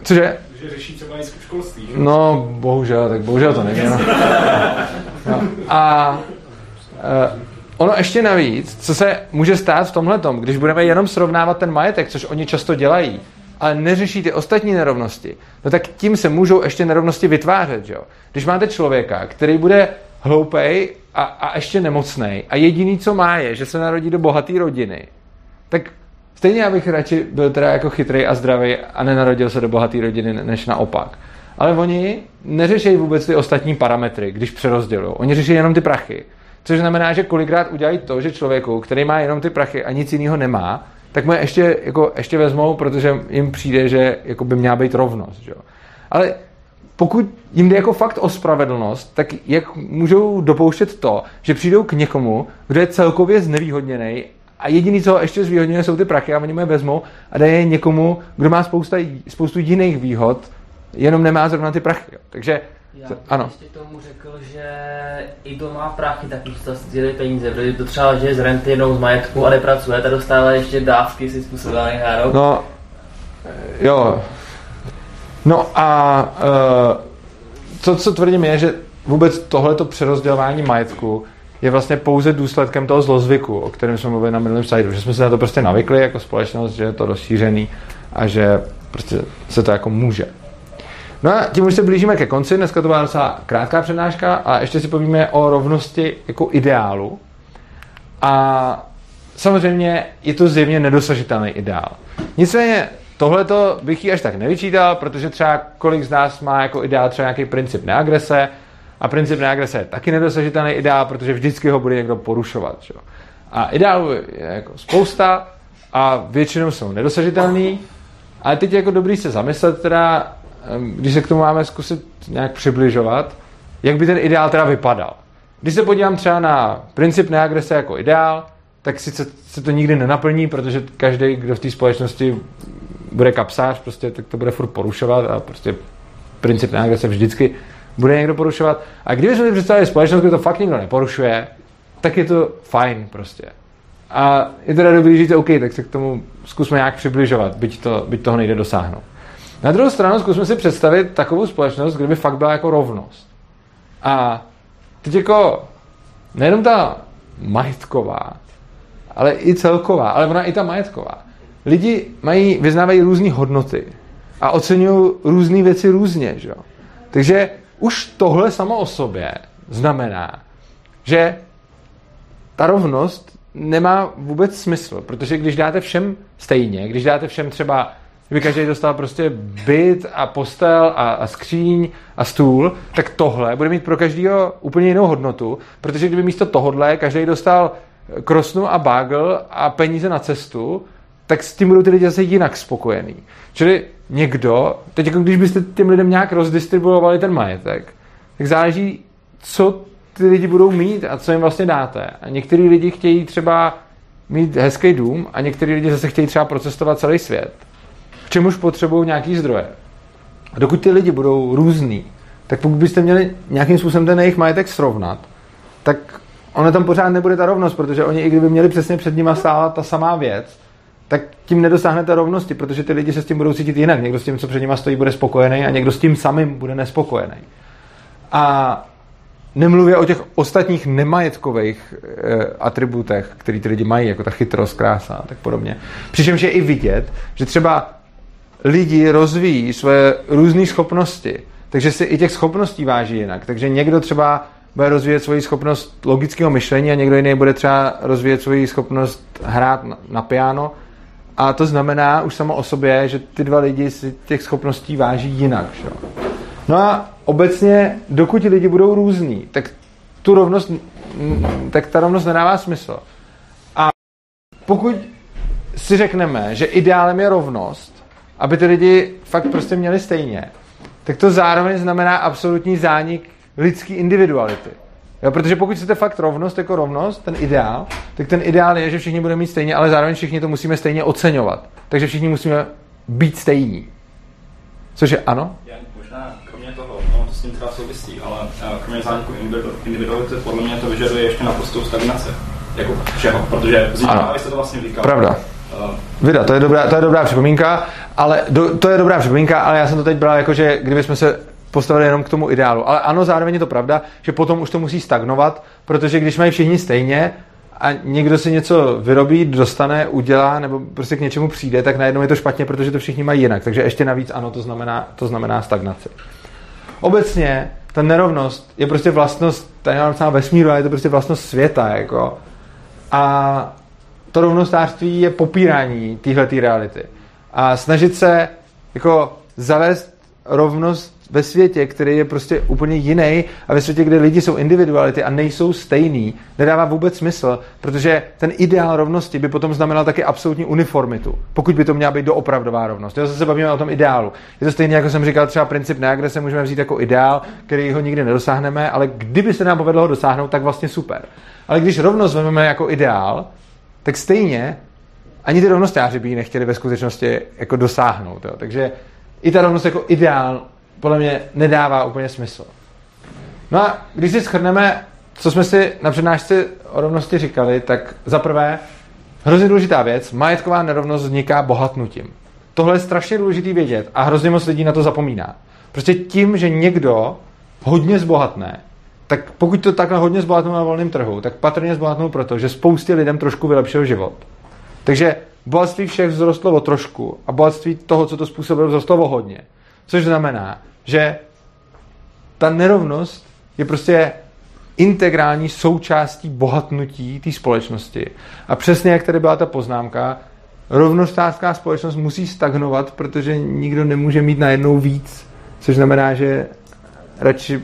cože? že řeší třeba i školství. Že? No, bohužel, tak bohužel to není. No. no. A, ono ještě navíc, co se může stát v tomhle tom, když budeme jenom srovnávat ten majetek, což oni často dělají, ale neřeší ty ostatní nerovnosti, no tak tím se můžou ještě nerovnosti vytvářet. Jo? Když máte člověka, který bude hloupej a, a ještě nemocný a jediný, co má, je, že se narodí do bohaté rodiny, tak stejně já bych radši byl teda jako chytrý a zdravý a nenarodil se do bohaté rodiny, než naopak. Ale oni neřeší vůbec ty ostatní parametry, když přerozdělují. Oni řeší jenom ty prachy. Což znamená, že kolikrát udělají to, že člověku, který má jenom ty prachy a nic jiného nemá, tak mu je ještě, jako, ještě vezmou, protože jim přijde, že jako by měla být rovnost. Že? Ale pokud jim jde jako fakt o spravedlnost, tak jak můžou dopouštět to, že přijdou k někomu, kdo je celkově znevýhodněný a jediný, co ještě zvýhodňuje, jsou ty prachy a oni mu je vezmou a dají je někomu, kdo má spousta, spoustu jiných výhod, jenom nemá zrovna ty prachy. Jo. Takže já bych ano. ještě tomu řekl, že i kdo má prachy, tak už to sdělí peníze, protože to třeba, že z renty jednou z majetku a nepracuje, tak dostává ještě dávky si způsobený nárok. No, jo. No a uh, to, co tvrdím, je, že vůbec tohleto přerozdělování majetku je vlastně pouze důsledkem toho zlozvyku, o kterém jsme mluvili na minulém slajdu, že jsme se na to prostě navykli jako společnost, že je to rozšířený a že prostě se to jako může. No a tím už se blížíme ke konci, dneska to byla docela krátká přednáška a ještě si povíme o rovnosti jako ideálu. A samozřejmě je to zjevně nedosažitelný ideál. Nicméně tohleto bych ji až tak nevyčítal, protože třeba kolik z nás má jako ideál třeba nějaký princip neagrese a princip neagrese je taky nedosažitelný ideál, protože vždycky ho bude někdo porušovat. Čo? A ideálů je jako spousta a většinou jsou nedosažitelný, ale teď je jako dobrý se zamyslet teda, když se k tomu máme zkusit nějak přibližovat, jak by ten ideál teda vypadal. Když se podívám třeba na princip neagrese jako ideál, tak sice se to nikdy nenaplní, protože každý, kdo v té společnosti bude kapsář, prostě, tak to bude furt porušovat a prostě princip neagrese vždycky bude někdo porušovat. A kdyby jsme si představili společnost, kde to fakt nikdo neporušuje, tak je to fajn prostě. A je teda dobrý říct, OK, tak se k tomu zkusme nějak přibližovat, byť, to, byť toho nejde dosáhnout. Na druhou stranu zkusme si představit takovou společnost, kde by fakt byla jako rovnost. A teď jako nejenom ta majetková, ale i celková, ale ona i ta majetková. Lidi mají, vyznávají různé hodnoty a oceňují různé věci různě. Že? Takže už tohle samo o sobě znamená, že ta rovnost nemá vůbec smysl, protože když dáte všem stejně, když dáte všem třeba kdyby každý dostal prostě byt a postel a, a skříň a stůl, tak tohle bude mít pro každého úplně jinou hodnotu, protože kdyby místo tohohle každý dostal krosnu a bagel a peníze na cestu, tak s tím budou ty lidi zase jinak spokojený. Čili někdo, teď jako když byste těm lidem nějak rozdistribuovali ten majetek, tak záleží, co ty lidi budou mít a co jim vlastně dáte. A některý lidi chtějí třeba mít hezký dům a některý lidi zase chtějí třeba procestovat celý svět k čemuž potřebují nějaký zdroje. A dokud ty lidi budou různý, tak pokud byste měli nějakým způsobem ten jejich majetek srovnat, tak ona tam pořád nebude ta rovnost, protože oni, i kdyby měli přesně před nimi stála ta samá věc, tak tím nedosáhnete rovnosti, protože ty lidi se s tím budou cítit jinak. Někdo s tím, co před nimi stojí, bude spokojený a někdo s tím samým bude nespokojený. A nemluvě o těch ostatních nemajetkových e, atributech, které ty lidi mají, jako ta chytrost, krása a tak podobně. Přičemž je i vidět, že třeba lidi rozvíjí své různé schopnosti, takže si i těch schopností váží jinak. Takže někdo třeba bude rozvíjet svoji schopnost logického myšlení a někdo jiný bude třeba rozvíjet svoji schopnost hrát na, na piano. A to znamená už samo o sobě, že ty dva lidi si těch schopností váží jinak. Že? No a obecně, dokud ti lidi budou různí, tak tu rovnost, tak ta rovnost nedává smysl. A pokud si řekneme, že ideálem je rovnost, aby ty lidi fakt prostě měli stejně, tak to zároveň znamená absolutní zánik lidské individuality. Jo, protože pokud chcete fakt rovnost jako rovnost, ten ideál, tak ten ideál je, že všichni budeme mít stejně, ale zároveň všichni to musíme stejně oceňovat. Takže všichni musíme být stejní. Což je ano? Já, možná kromě toho, no, to s tím třeba souvisí, ale eh, kromě zániku individuality podle mě to vyžaduje ještě naprostou stagnaci. Jako všeho, protože vzniká, se to vlastně říká. Pravda. Vida, to je dobrá, to je dobrá připomínka, ale do, to je dobrá připomínka, ale já jsem to teď bral jako, že kdybychom se postavili jenom k tomu ideálu. Ale ano, zároveň je to pravda, že potom už to musí stagnovat, protože když mají všichni stejně a někdo si něco vyrobí, dostane, udělá nebo prostě k něčemu přijde, tak najednou je to špatně, protože to všichni mají jinak. Takže ještě navíc ano, to znamená, to znamená stagnaci. Obecně ta nerovnost je prostě vlastnost, tady mám třeba vesmíru, ale je to prostě vlastnost světa. Jako. A to rovnostářství je popírání téhle reality. A snažit se jako zavést rovnost ve světě, který je prostě úplně jiný a ve světě, kde lidi jsou individuality a nejsou stejný, nedává vůbec smysl, protože ten ideál rovnosti by potom znamenal taky absolutní uniformitu, pokud by to měla být doopravdová rovnost. Já se bavíme o tom ideálu. Je to stejné, jako jsem říkal, třeba princip kde se můžeme vzít jako ideál, který ho nikdy nedosáhneme, ale kdyby se nám povedlo ho dosáhnout, tak vlastně super. Ale když rovnost vezmeme jako ideál, tak stejně ani ty rovnostáři by ji nechtěli ve skutečnosti jako dosáhnout. Jo. Takže i ta rovnost jako ideál podle mě nedává úplně smysl. No a když si shrneme, co jsme si na přednášce o rovnosti říkali, tak za prvé, hrozně důležitá věc, majetková nerovnost vzniká bohatnutím. Tohle je strašně důležitý vědět a hrozně moc lidí na to zapomíná. Prostě tím, že někdo hodně zbohatne, tak pokud to takhle hodně zbohatnou na volném trhu, tak patrně zbohatnou proto, že spoustě lidem trošku vylepšil život. Takže bohatství všech vzrostlo o trošku a bohatství toho, co to způsobilo, vzrostlo o hodně. Což znamená, že ta nerovnost je prostě integrální součástí bohatnutí té společnosti. A přesně jak tady byla ta poznámka, rovnostářská společnost musí stagnovat, protože nikdo nemůže mít najednou víc, což znamená, že radši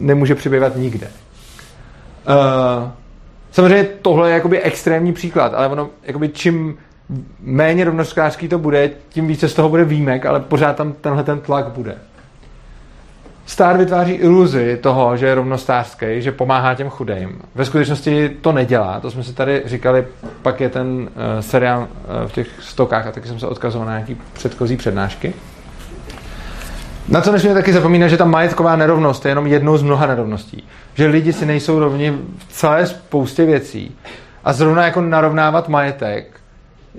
nemůže přibývat nikde. Uh, samozřejmě tohle je jakoby extrémní příklad, ale ono, jakoby čím méně rovnostářský to bude, tím více z toho bude výjimek, ale pořád tam tenhle ten tlak bude. Stát vytváří iluzi toho, že je rovnostářský, že pomáhá těm chudým. Ve skutečnosti to nedělá, to jsme si tady říkali, pak je ten uh, seriál uh, v těch stokách a taky jsem se odkazoval na nějaký předchozí přednášky. Na co nesmíme taky zapomínat, že ta majetková nerovnost je jenom jednou z mnoha nerovností. Že lidi si nejsou rovni v celé spoustě věcí. A zrovna jako narovnávat majetek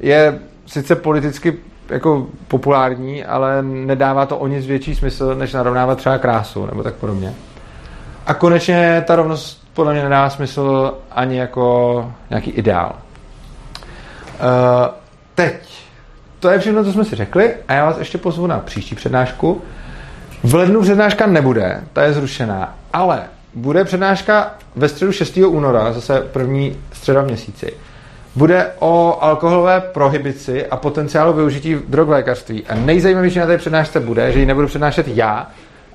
je sice politicky jako populární, ale nedává to o nic větší smysl, než narovnávat třeba krásu nebo tak podobně. A konečně ta rovnost podle mě nedává smysl ani jako nějaký ideál. Uh, teď, to je všechno, co jsme si řekli a já vás ještě pozvu na příští přednášku. V lednu přednáška nebude, ta je zrušená, ale bude přednáška ve středu 6. února, zase první středa v měsíci bude o alkoholové prohibici a potenciálu využití drog v lékařství. A nejzajímavější na té přednášce bude, že ji nebudu přednášet já,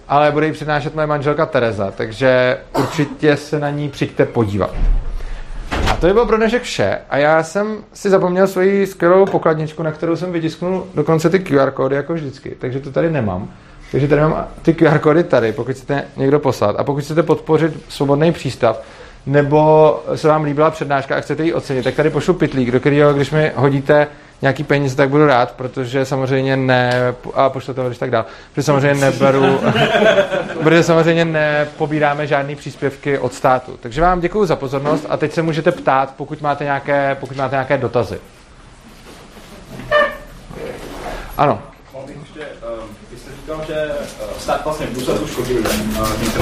ale bude ji přednášet moje manželka Tereza, takže určitě se na ní přijďte podívat. A to je bylo pro dnešek vše. A já jsem si zapomněl svoji skvělou pokladničku, na kterou jsem vytisknul dokonce ty QR kódy, jako vždycky. Takže to tady nemám. Takže tady mám ty QR kódy tady, pokud chcete někdo poslat. A pokud chcete podpořit svobodný přístav, nebo se vám líbila přednáška a chcete ji ocenit, tak tady pošlu pitlík, do kterého, když mi hodíte nějaký peníze, tak budu rád, protože samozřejmě ne, a pošlu to když tak dál, protože samozřejmě neberu, protože samozřejmě nepobíráme žádný příspěvky od státu. Takže vám děkuji za pozornost a teď se můžete ptát, pokud máte nějaké, pokud máte nějaké dotazy. Ano říkal, že stát vlastně v důsledku lidem, uh, tím se.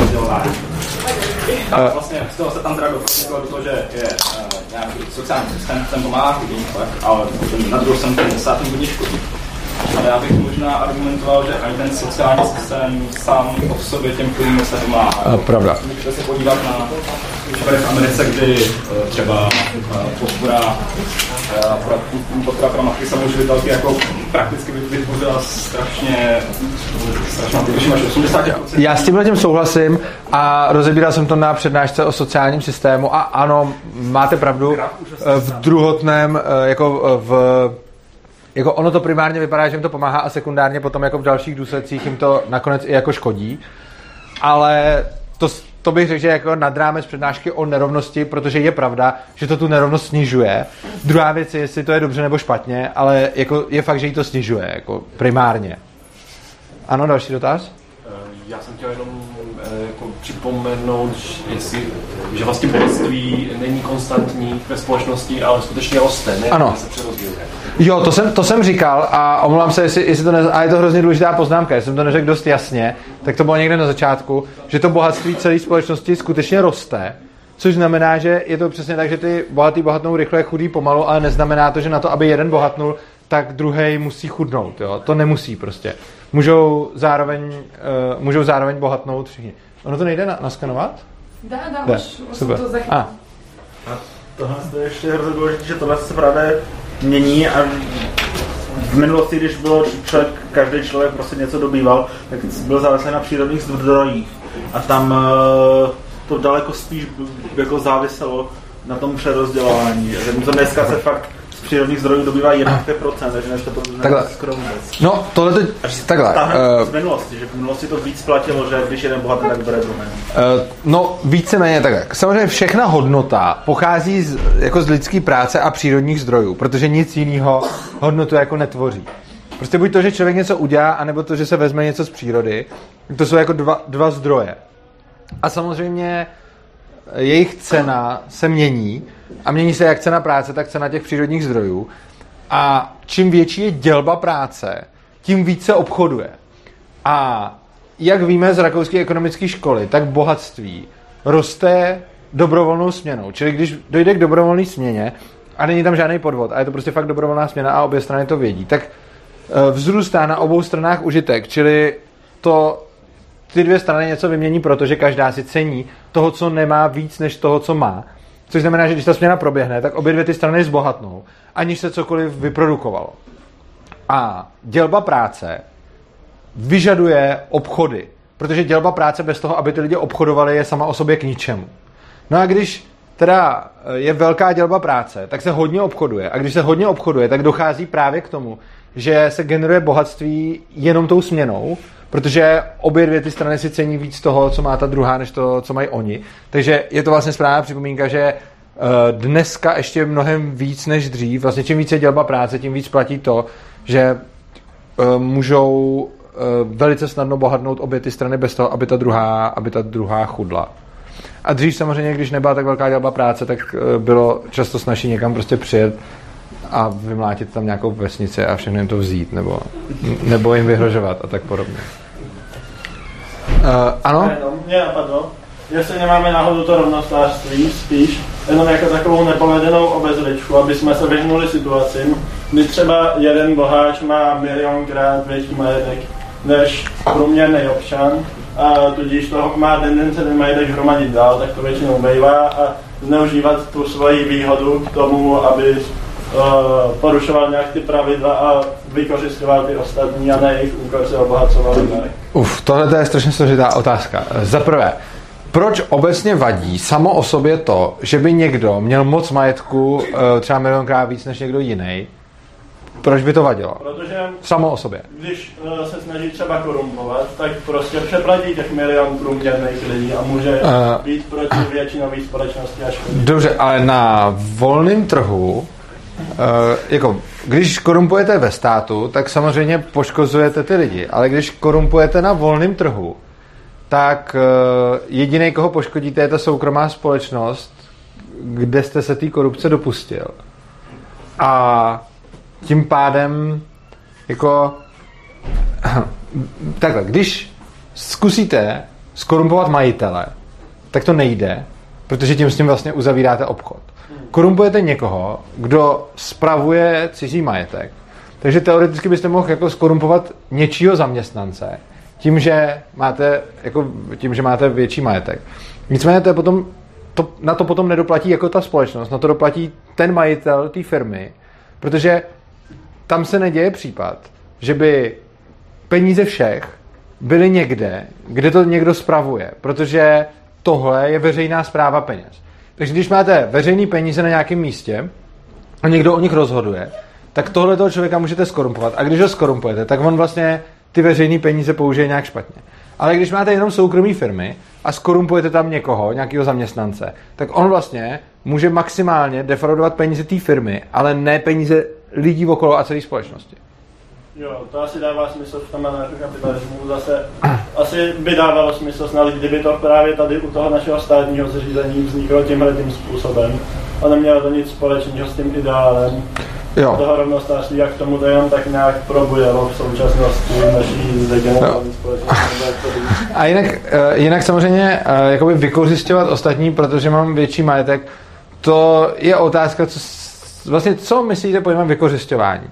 Tak vlastně z toho se tam teda dokončilo do toho, že je uh, nějaký sociální systém, ten pomáhá chudým, ale na druhou stranu ten stát hodně škodí. Ale já bych možná argumentoval, že ani ten sociální systém sám o sobě těm chudým se pomáhá. Pravda. Můžete se podívat na případy v Americe, kdy eh, třeba eh, podpora, eh, podpora pro matky samoživitelky jako prakticky vytvořila strašně, strašně až 80 Já s tímhle tím souhlasím a rozebíral jsem to na přednášce o sociálním systému a ano, máte pravdu, v druhotném, jako v jako ono to primárně vypadá, že jim to pomáhá a sekundárně potom jako v dalších důsledcích jim to nakonec i jako škodí. Ale to, to bych řekl, že jako nad rámec přednášky o nerovnosti, protože je pravda, že to tu nerovnost snižuje. Druhá věc je, jestli to je dobře nebo špatně, ale jako je fakt, že jí to snižuje, jako primárně. Ano, další dotaz? Eh, já jsem chtěl jenom eh, jako připomenout, jestli, že vlastně bohatství není konstantní ve společnosti, ale skutečně roste, ne? Ano. Se přerozděluje. Jo, to jsem, to jsem říkal a omlouvám se, jestli, jestli to ne, a je to hrozně důležitá poznámka, jestli jsem to neřekl dost jasně, tak to bylo někde na začátku, že to bohatství celé společnosti skutečně roste, což znamená, že je to přesně tak, že ty bohatý bohatnou rychle, chudý pomalu, ale neznamená to, že na to, aby jeden bohatnul, tak druhý musí chudnout. Jo? To nemusí prostě. Můžou zároveň, uh, můžou zároveň bohatnout všichni. Ono to nejde na, naskanovat? Dá, dá, Jde. už, už Super. to zachytil. A, Tohle je ještě hrozně důležité, že tohle se právě mění a v minulosti, když bylo člověk, každý člověk prostě něco dobýval, tak byl závislý na přírodních zdrojích. A tam eh, to daleko spíš jako záviselo na tom přerozdělování. To dneska se fakt přírodních zdrojů dobývá 1%, takže než to Takhle. skoro vůbec. no, tohle to, takhle. Uh, z minulosti, že v minulosti to víc platilo, že když jeden bohatý, tak bere druhý. Uh, no, víceméně tak. Samozřejmě všechna hodnota pochází z, jako z lidské práce a přírodních zdrojů, protože nic jiného hodnotu jako netvoří. Prostě buď to, že člověk něco udělá, anebo to, že se vezme něco z přírody. To jsou jako dva, dva zdroje. A samozřejmě jejich cena se mění a mění se jak cena práce, tak cena těch přírodních zdrojů. A čím větší je dělba práce, tím více obchoduje. A jak víme z rakouské ekonomické školy, tak bohatství roste dobrovolnou směnou. Čili když dojde k dobrovolné směně a není tam žádný podvod a je to prostě fakt dobrovolná směna a obě strany to vědí, tak eh, vzrůstá na obou stranách užitek, čili to ty dvě strany něco vymění, protože každá si cení toho, co nemá víc než toho, co má. Což znamená, že když ta směna proběhne, tak obě dvě ty strany zbohatnou, aniž se cokoliv vyprodukovalo. A dělba práce vyžaduje obchody, protože dělba práce bez toho, aby ty lidi obchodovali, je sama o sobě k ničemu. No a když teda je velká dělba práce, tak se hodně obchoduje. A když se hodně obchoduje, tak dochází právě k tomu, že se generuje bohatství jenom tou směnou, protože obě dvě ty strany si cení víc toho, co má ta druhá, než to, co mají oni. Takže je to vlastně správná připomínka, že eh, dneska ještě mnohem víc než dřív, vlastně čím více dělba práce, tím víc platí to, že eh, můžou eh, velice snadno bohatnout obě ty strany bez toho, aby ta druhá, aby ta druhá chudla. A dřív samozřejmě, když nebyla tak velká dělba práce, tak bylo často snažší někam prostě přijet a vymlátit tam nějakou vesnici a všechno jim to vzít, nebo, nebo jim vyhrožovat a tak podobně. Uh, ano? Mě napadlo, jestli nemáme náhodou to rovnostářství, spíš jenom jako takovou nepovedenou obezličku, aby jsme se vyhnuli situacím, kdy třeba jeden boháč má milionkrát větší majetek než průměrný občan a tudíž toho má tendence ten majetek hromadit dál, tak to většinou bývá a zneužívat tu svoji výhodu k tomu, aby porušoval nějak ty pravidla a vykořišťoval ty ostatní a na jejich úkor se obohacoval jinak. Uf, tohle je strašně složitá otázka. Za prvé, proč obecně vadí samo o sobě to, že by někdo měl moc majetku, eh, třeba milionkrát víc než někdo jiný? Proč by to vadilo? Protože Samo o sobě. když uh, se snaží třeba korumpovat, tak prostě přeplatí těch milion průměrných lidí a může Eh. uh, být proti většinové společnosti a škodit. Dobře, ale na volném trhu, eh, jako když korumpujete ve státu, tak samozřejmě poškozujete ty lidi, ale když korumpujete na volném trhu, tak jediný, koho poškodíte, je ta soukromá společnost, kde jste se té korupce dopustil. A tím pádem jako takhle, když zkusíte skorumpovat majitele, tak to nejde, protože tím s tím vlastně uzavíráte obchod. Korumpujete někoho, kdo spravuje cizí majetek, takže teoreticky byste mohl jako skorumpovat něčího zaměstnance, tím, že máte, jako, tím, že máte větší majetek. Nicméně to je potom, to, na to potom nedoplatí jako ta společnost, na to doplatí ten majitel té firmy, protože tam se neděje případ, že by peníze všech byly někde, kde to někdo spravuje, protože tohle je veřejná zpráva peněz. Takže když máte veřejný peníze na nějakém místě a někdo o nich rozhoduje, tak tohle toho člověka můžete skorumpovat. A když ho skorumpujete, tak on vlastně ty veřejné peníze použije nějak špatně. Ale když máte jenom soukromé firmy a skorumpujete tam někoho, nějakého zaměstnance, tak on vlastně může maximálně defraudovat peníze té firmy, ale ne peníze lidí okolo a celé společnosti. Jo, to asi dává smysl v tom anarchokapitalismu. Zase asi by dávalo smysl snad, kdyby to právě tady u toho našeho státního zřízení vzniklo tímhle tím způsobem. A nemělo to nic společného s tím ideálem Jo. toho rovnostářství, jak tomu to jenom tak nějak probujelo v současnosti naší zdegenerované společnosti. A jinak, eh, jinak samozřejmě eh, jakoby vykořišťovat ostatní, protože mám větší majetek, to je otázka, co, vlastně co myslíte pojmem vykořišťování?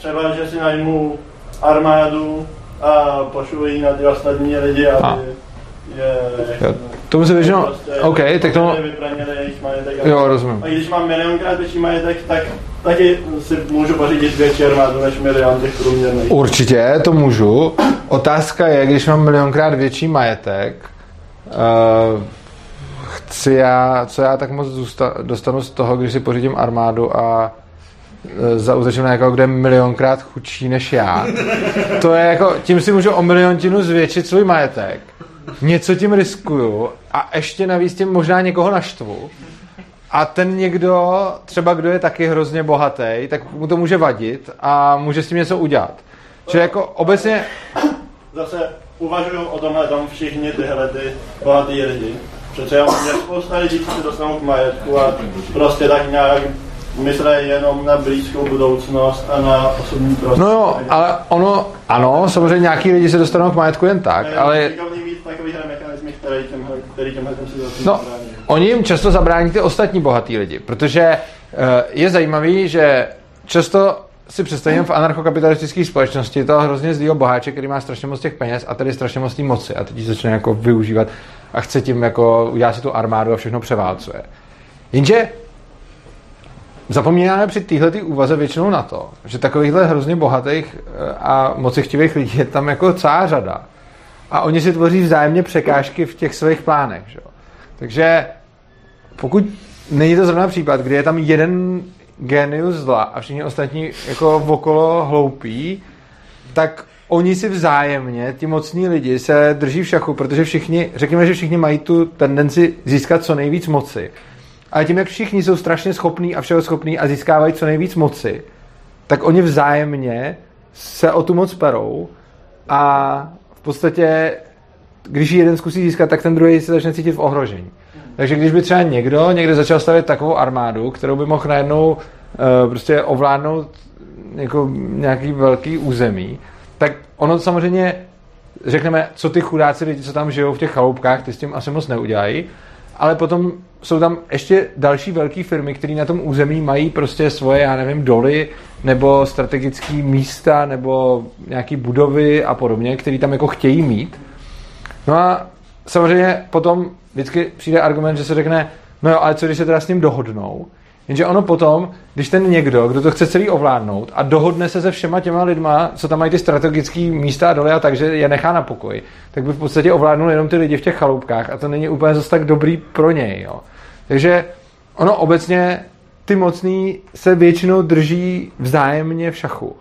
Třeba, že si najmu armádu a pošlu ji na ty ostatní lidi, aby A. je... Jo, tomu se většinou, OK, tak tomu, Vypranili jejich majetek. jo, rozumím. A když mám milionkrát větší majetek, tak taky si můžu pořídit větší armádu než milion těch průměrných. Určitě, to můžu. Otázka je, když mám milionkrát větší majetek, uh, chci já, co já tak moc dostanu z toho, když si pořídím armádu a eh, na někoho, kdo je milionkrát chudší než já. To je jako, tím si můžu o miliontinu zvětšit svůj majetek. Něco tím riskuju a ještě navíc tím možná někoho naštvu. A ten někdo, třeba kdo je taky hrozně bohatý, tak mu to může vadit a může s tím něco udělat. Že jako obecně, Zase uvažují o tomhle tom všichni tyhle ty bohatý lidi. Přece jenom je spousta lidí, co se dostanou k majetku a prostě tak nějak myslejí jenom na blízkou budoucnost a na osobní prostor. no jo, ale ono, ano, samozřejmě nějaký lidi se dostanou k majetku jen tak, ale který který těm situacím No, oni jim často zabrání ty ostatní bohatý lidi, protože eh, je zajímavý, že často si představím v anarchokapitalistické společnosti toho hrozně zlýho boháče, který má strašně moc těch peněz a tedy strašně moc té moci a teď ji začne jako využívat a chce tím jako udělat si tu armádu a všechno převálcuje. Jenže zapomínáme při téhle úvaze většinou na to, že takovýchhle hrozně bohatých eh, a mocichtivých lidí je tam jako celá řada. A oni si tvoří vzájemně překážky v těch svých plánech. Že? Takže pokud není to zrovna případ, kdy je tam jeden genius zla a všichni ostatní jako okolo hloupí, tak oni si vzájemně, ti mocní lidi, se drží v šachu, protože všichni, řekněme, že všichni mají tu tendenci získat co nejvíc moci. Ale tím, jak všichni jsou strašně schopní a všeho schopní a získávají co nejvíc moci, tak oni vzájemně se o tu moc perou a v podstatě, když ji jeden zkusí získat, tak ten druhý se začne cítit v ohrožení. Takže když by třeba někdo někde začal stavět takovou armádu, kterou by mohl najednou uh, prostě ovládnout jako nějaký velký území, tak ono samozřejmě, řekneme, co ty chudáci lidi, co tam žijou v těch chaloupkách, ty s tím asi moc neudělají, ale potom jsou tam ještě další velké firmy, které na tom území mají prostě svoje, já nevím, doly, nebo strategické místa, nebo nějaké budovy a podobně, které tam jako chtějí mít. No a samozřejmě potom vždycky přijde argument, že se řekne, no jo, ale co když se teda s ním dohodnou? Jenže ono potom, když ten někdo, kdo to chce celý ovládnout a dohodne se se všema těma lidma, co tam mají ty strategické místa a doly a takže je nechá na pokoji, tak by v podstatě ovládnul jenom ty lidi v těch chaloupkách a to není úplně zase tak dobrý pro něj. Jo. Takže ono obecně ty mocný se většinou drží vzájemně v šachu. Uh,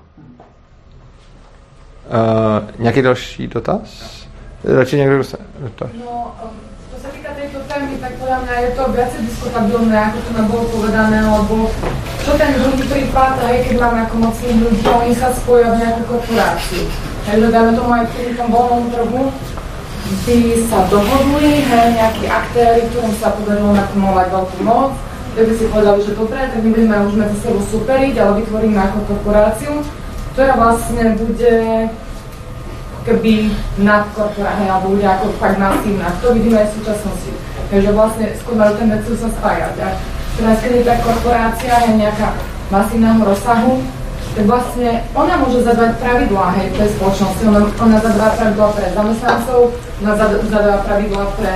nějaký další dotaz? Radši někdo kdo se dotaz? No, um, čo sa týka tejto témy, tak podľa mňa je to viacej diskutabilné, ako to nám bolo povedané, lebo čo ten druhý prípad, hej, keď máme ako mocných ľudí, oni sa spoja v nejakú korporáciu. Hej, že dáme tomu aj pri tom voľnom trhu, by sa dohodli, hej, nejakí aktéry, ktorým sa podarilo nakumulovať veľkú moc, tak by si povedali, že dobre, tak my budeme už medzi sebou superiť, ale vytvoríme ako korporáciu, ktorá vlastne bude keby nadkorporátne alebo bude ako fakt masívna. To vidíme aj v súčasnosti. Takže vlastne skôr majú tendenciu sa spájať. A teraz, keď je tá korporácia je nejaká masívneho rozsahu, tak vlastne ona môže zadávať pravidlá hej, tej spoločnosti. Ona, ona zadáva pravidlá pre zamestnancov, ona zad- zadáva pravidlá pre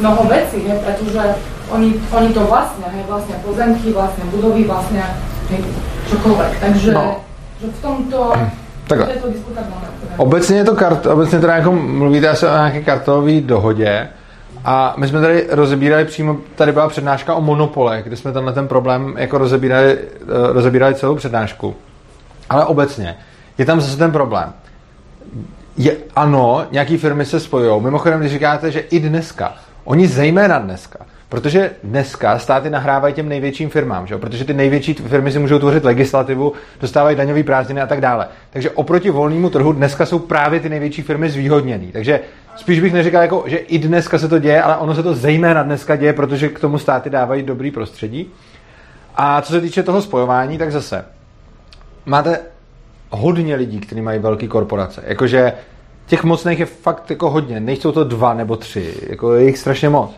mnoho vecí, hej, pretože oni, oni to vlastnia, hej, vlastnia pozemky, vlastnia budovy, vlastnia hej, čokoľvek. Takže No. že v tomto Takhle. je to diskutabilné. Obecně je to kart, obecně teda jako mluvíte asi o nějaké kartelové dohodě a my jsme tady rozebírali přímo, tady byla přednáška o monopolech, kde jsme tenhle ten problém jako rozebírali, eh, rozebírali celou přednášku. Ale obecně je tam zase ten problém. Je, ano, nějaký firmy se spojují. Mimochodem, když říkáte, že i dneska, oni zejména dneska, protože dneska státy nahrávají těm největším firmám, že? protože ty největší firmy si můžou tvořit legislativu, dostávají daňové prázdniny a tak dále. Takže oproti volnému trhu dneska jsou právě ty největší firmy zvýhodněný. Takže spíš bych neříkal, jako, že i dneska se to děje, ale ono se to zejména dneska děje, protože k tomu státy dávají dobrý prostředí. A co se týče toho spojování, tak zase máte hodně lidí, kteří mají velké korporace. Jakože těch mocných je fakt jako hodně. Nejsou to dva nebo tři, jako je jich strašně moc.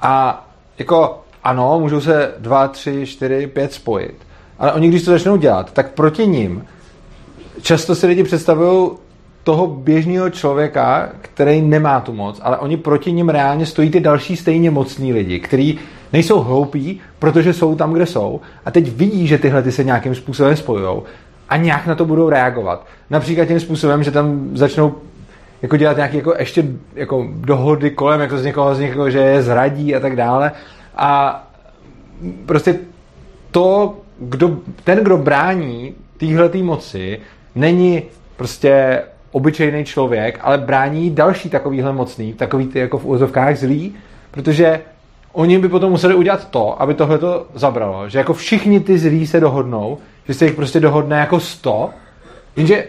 A jako ano, můžou se dva, tři, čtyři, pět spojit. Ale oni, když to začnou dělat, tak proti ním často si lidi představují toho běžného člověka, který nemá tu moc, ale oni proti ním reálně stojí ty další stejně mocní lidi, kteří nejsou hloupí, protože jsou tam, kde jsou a teď vidí, že tyhle ty se nějakým způsobem spojují a nějak na to budou reagovat. Například tím způsobem, že tam začnou jako dělat nějaké jako ještě jako dohody kolem, jako z někoho, z někoho, že je zradí a tak dále. A prostě to, kdo, ten, kdo brání téhle moci, není prostě obyčejný člověk, ale brání další takovýhle mocný, takový ty jako v úzovkách zlý, protože oni by potom museli udělat to, aby tohle to zabralo, že jako všichni ty zlí se dohodnou, že se jich prostě dohodne jako sto, jenže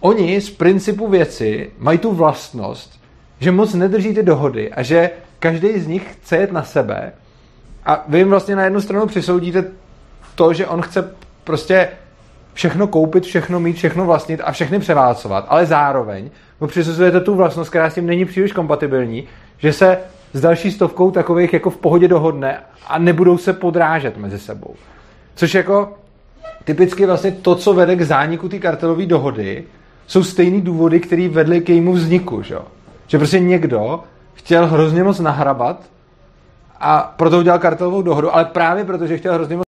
oni z principu věci mají tu vlastnost, že moc nedrží ty dohody a že každý z nich chce jet na sebe a vy jim vlastně na jednu stranu přisoudíte to, že on chce prostě všechno koupit, všechno mít, všechno vlastnit a všechny převálcovat, ale zároveň mu přisuzujete tu vlastnost, která s tím není příliš kompatibilní, že se s další stovkou takových jako v pohodě dohodne a nebudou se podrážet mezi sebou. Což jako typicky vlastně to, co vede k zániku té kartelové dohody, jsou stejný důvody, které vedly k jejímu vzniku. Že? že prostě někdo chtěl hrozně moc nahrabat a proto udělal kartelovou dohodu, ale právě protože chtěl hrozně moc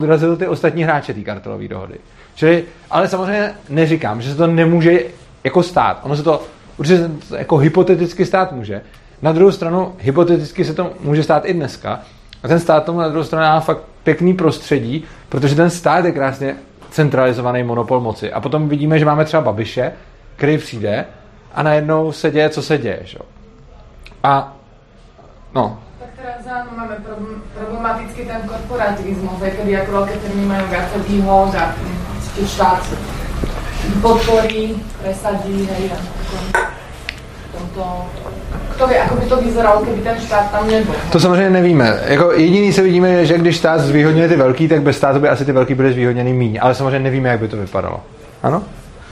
odrazil ty ostatní hráče té kartelové dohody. Čili, ale samozřejmě neříkám, že se to nemůže jako stát. Ono se to určitě jako hypoteticky stát může. Na druhou stranu, hypoteticky se to může stát i dneska. A ten stát tomu na druhou stranu má fakt pěkný prostředí, protože ten stát je krásně centralizovaný monopol moci. A potom vidíme, že máme třeba Babiše, který přijde a najednou se děje, co se děje. Že? A no, teraz áno, máme problematický ten korporativizmus, aj kedy ako veľké firmy majú viac výhod a či štát podporí, presadí, hej, a tomto kdo ví, ako by to vyzeralo, kdyby ten štát tam nebyl. To samozřejmě nevíme. Jako jediný se vidíme, že když stát zvýhodňuje ty velký, tak bez státu by asi ty velký byly zvýhodněny míň. Ale samozřejmě nevíme, jak by to vypadalo. Ano?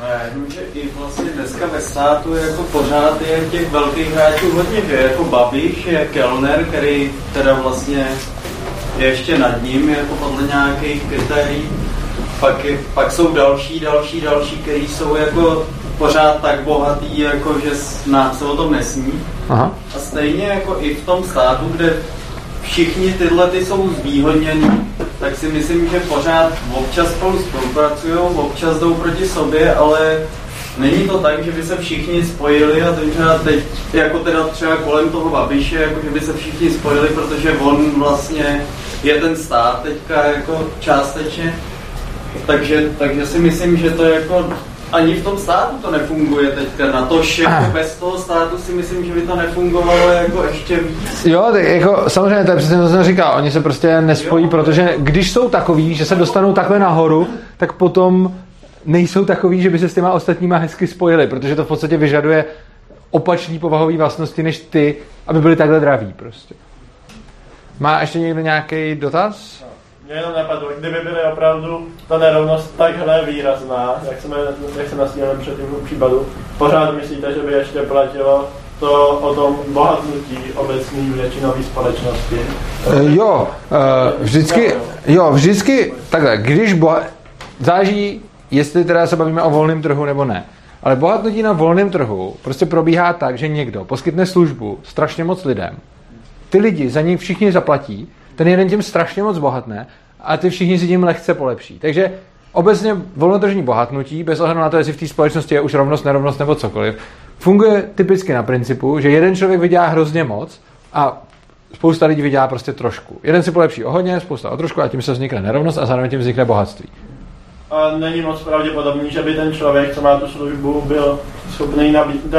No já jenom, že dneska ve státu jako pořád je těch velkých hráčů hodně, že jako Babiš je Kellner, který teda vlastně je ještě nad ním, jako podle nějakých kritérií. Pak, je, pak jsou další, další, další, kteří jsou jako pořád tak bohatý, jako že se o tom nesní. Aha. A stejně jako i v tom státu, kde všichni tyhle ty jsou zvýhodněni, tak si myslím, že pořád občas spolu spolupracují, občas jdou proti sobě, ale není to tak, že by se všichni spojili a třeba teď, jako teda třeba kolem toho Babiše, jako že by se všichni spojili, protože on vlastně je ten stát teďka jako částečně. Takže, takže si myslím, že to jako ani v tom státu to nefunguje teďka. Na to, že jako bez toho státu si myslím, že by to nefungovalo jako ještě víc. Jo, tak jako samozřejmě to je přesně to, co jsem říkal. Oni se prostě nespojí, jo. protože když jsou takový, že se dostanou takhle nahoru, tak potom nejsou takový, že by se s těma ostatníma hezky spojili, protože to v podstatě vyžaduje opačný povahový vlastnosti než ty, aby byli takhle draví prostě. Má ještě někdo nějaký dotaz? Mě jenom napadlo, kdyby byly opravdu ta nerovnost takhle výrazná, jak jsme, jak se nastíněli před tím případu, pořád myslíte, že by ještě platilo to o tom bohatnutí obecní většinové společnosti? Uh, jo, uh, vždycky, jo, vždycky, takhle, když boha, záží, jestli teda se bavíme o volném trhu nebo ne. Ale bohatnutí na volném trhu prostě probíhá tak, že někdo poskytne službu strašně moc lidem, ty lidi za ní všichni zaplatí ten jeden tím strašně moc bohatne a ty všichni si tím lehce polepší. Takže obecně volnotržní bohatnutí, bez ohledu na to, jestli v té společnosti je už rovnost, nerovnost nebo cokoliv, funguje typicky na principu, že jeden člověk vydělá hrozně moc a spousta lidí vydělá prostě trošku. Jeden si polepší o hodně, spousta o trošku a tím se vznikne nerovnost a zároveň tím vznikne bohatství. A není moc pravděpodobný, že by ten člověk, co má tu službu, byl schopný nabít,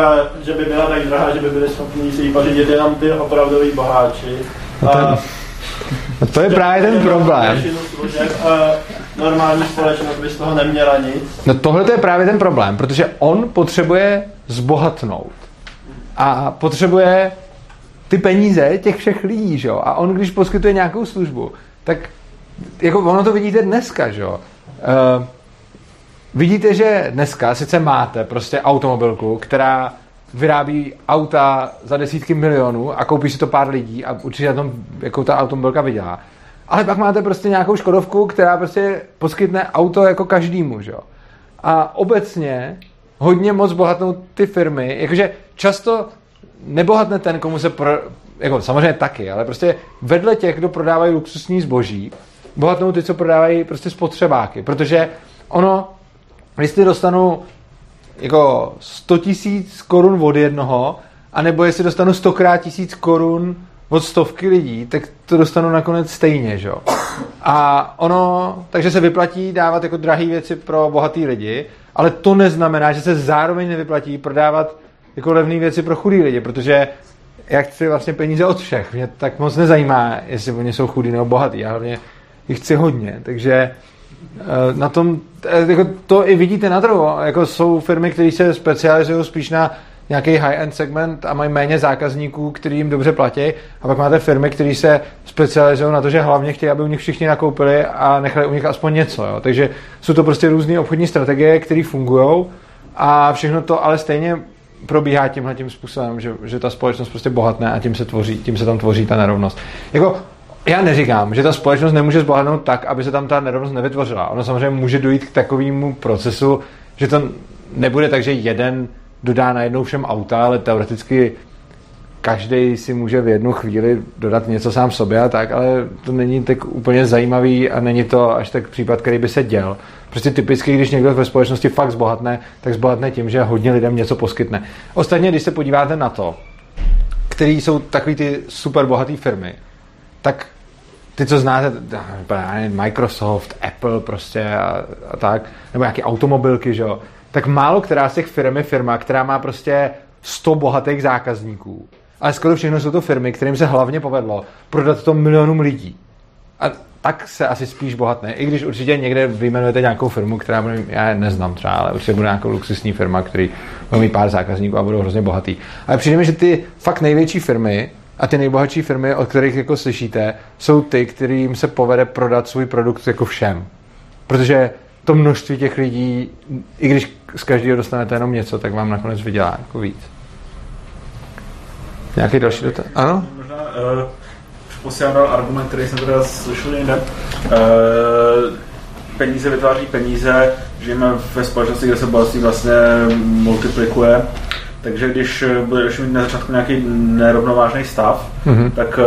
že by byla tak drahá, že by byli schopni si ji pořídit jenom ty opravdoví boháči. No ten, No to je právě ten problém. normální společnost by z toho neměla nic. No tohle je právě ten problém, protože on potřebuje zbohatnout. A potřebuje ty peníze těch všech lidí, že? A on, když poskytuje nějakou službu, tak jako ono to vidíte dneska, že? Uh, vidíte, že dneska sice máte prostě automobilku, která vyrábí auta za desítky milionů a koupí si to pár lidí a určitě na tom, jakou ta automobilka vydělá. Ale pak máte prostě nějakou Škodovku, která prostě poskytne auto jako každému, že jo. A obecně hodně moc bohatnou ty firmy, jakože často nebohatne ten, komu se pro, jako samozřejmě taky, ale prostě vedle těch, kdo prodávají luxusní zboží, bohatnou ty, co prodávají prostě spotřebáky, protože ono, jestli dostanu jako 100 tisíc korun od jednoho, anebo jestli dostanu stokrát tisíc korun od stovky lidí, tak to dostanu nakonec stejně, že? A ono, takže se vyplatí dávat jako drahé věci pro bohatý lidi, ale to neznamená, že se zároveň nevyplatí prodávat jako levné věci pro chudý lidi, protože já chci vlastně peníze od všech. Mě tak moc nezajímá, jestli oni jsou chudí nebo bohatý. Já hlavně jich chci hodně. Takže eh, na tom, eh, jako to i vidíte na trhu. Jako jsou firmy, které se specializují spíš na nějaký high-end segment a mají méně zákazníků, který jim dobře platí. A pak máte firmy, které se specializují na to, že hlavně chtějí, aby u nich všichni nakoupili a nechali u nich aspoň něco. Jo. Takže jsou to prostě různé obchodní strategie, které fungují a všechno to ale stejně probíhá tímhle tím způsobem, že, že ta společnost prostě bohatne a tím se, tvoří, tím se tam tvoří ta nerovnost. Jako, já neříkám, že ta společnost nemůže zbohatnout tak, aby se tam ta nerovnost nevytvořila. Ono samozřejmě může dojít k takovému procesu, že to nebude tak, že jeden dodá najednou všem auta, ale teoreticky každý si může v jednu chvíli dodat něco sám sobě a tak, ale to není tak úplně zajímavý a není to až tak případ, který by se děl. Prostě typicky, když někdo ve společnosti fakt zbohatne, tak zbohatne tím, že hodně lidem něco poskytne. Ostatně, když se podíváte na to, který jsou takový ty super bohaté firmy, tak ty, co znáte, Microsoft, Apple prostě a, a tak, nebo nějaké automobilky, že jo, tak málo která z těch firm je firma, která má prostě 100 bohatých zákazníků. Ale skoro všechno jsou to firmy, kterým se hlavně povedlo prodat to milionům lidí. A tak se asi spíš bohatne. I když určitě někde vyjmenujete nějakou firmu, která bude, já neznám třeba, ale určitě bude nějakou luxusní firma, který bude mít pár zákazníků a budou hrozně bohatý. Ale přijde mi, že ty fakt největší firmy a ty nejbohatší firmy, od kterých jako slyšíte, jsou ty, kterým se povede prodat svůj produkt jako všem. Protože to množství těch lidí, i když z každého dostanete jenom něco, tak vám nakonec vydělá jako víc. Nějaký další dotaz? Ano? Možná uh, posílám argument, který jsem teda slyšel jinde. Uh, peníze vytváří peníze, žijeme ve společnosti, kde se bohatství vlastně multiplikuje. Takže když bude mít na začátku nějaký nerovnovážný stav, mm-hmm. tak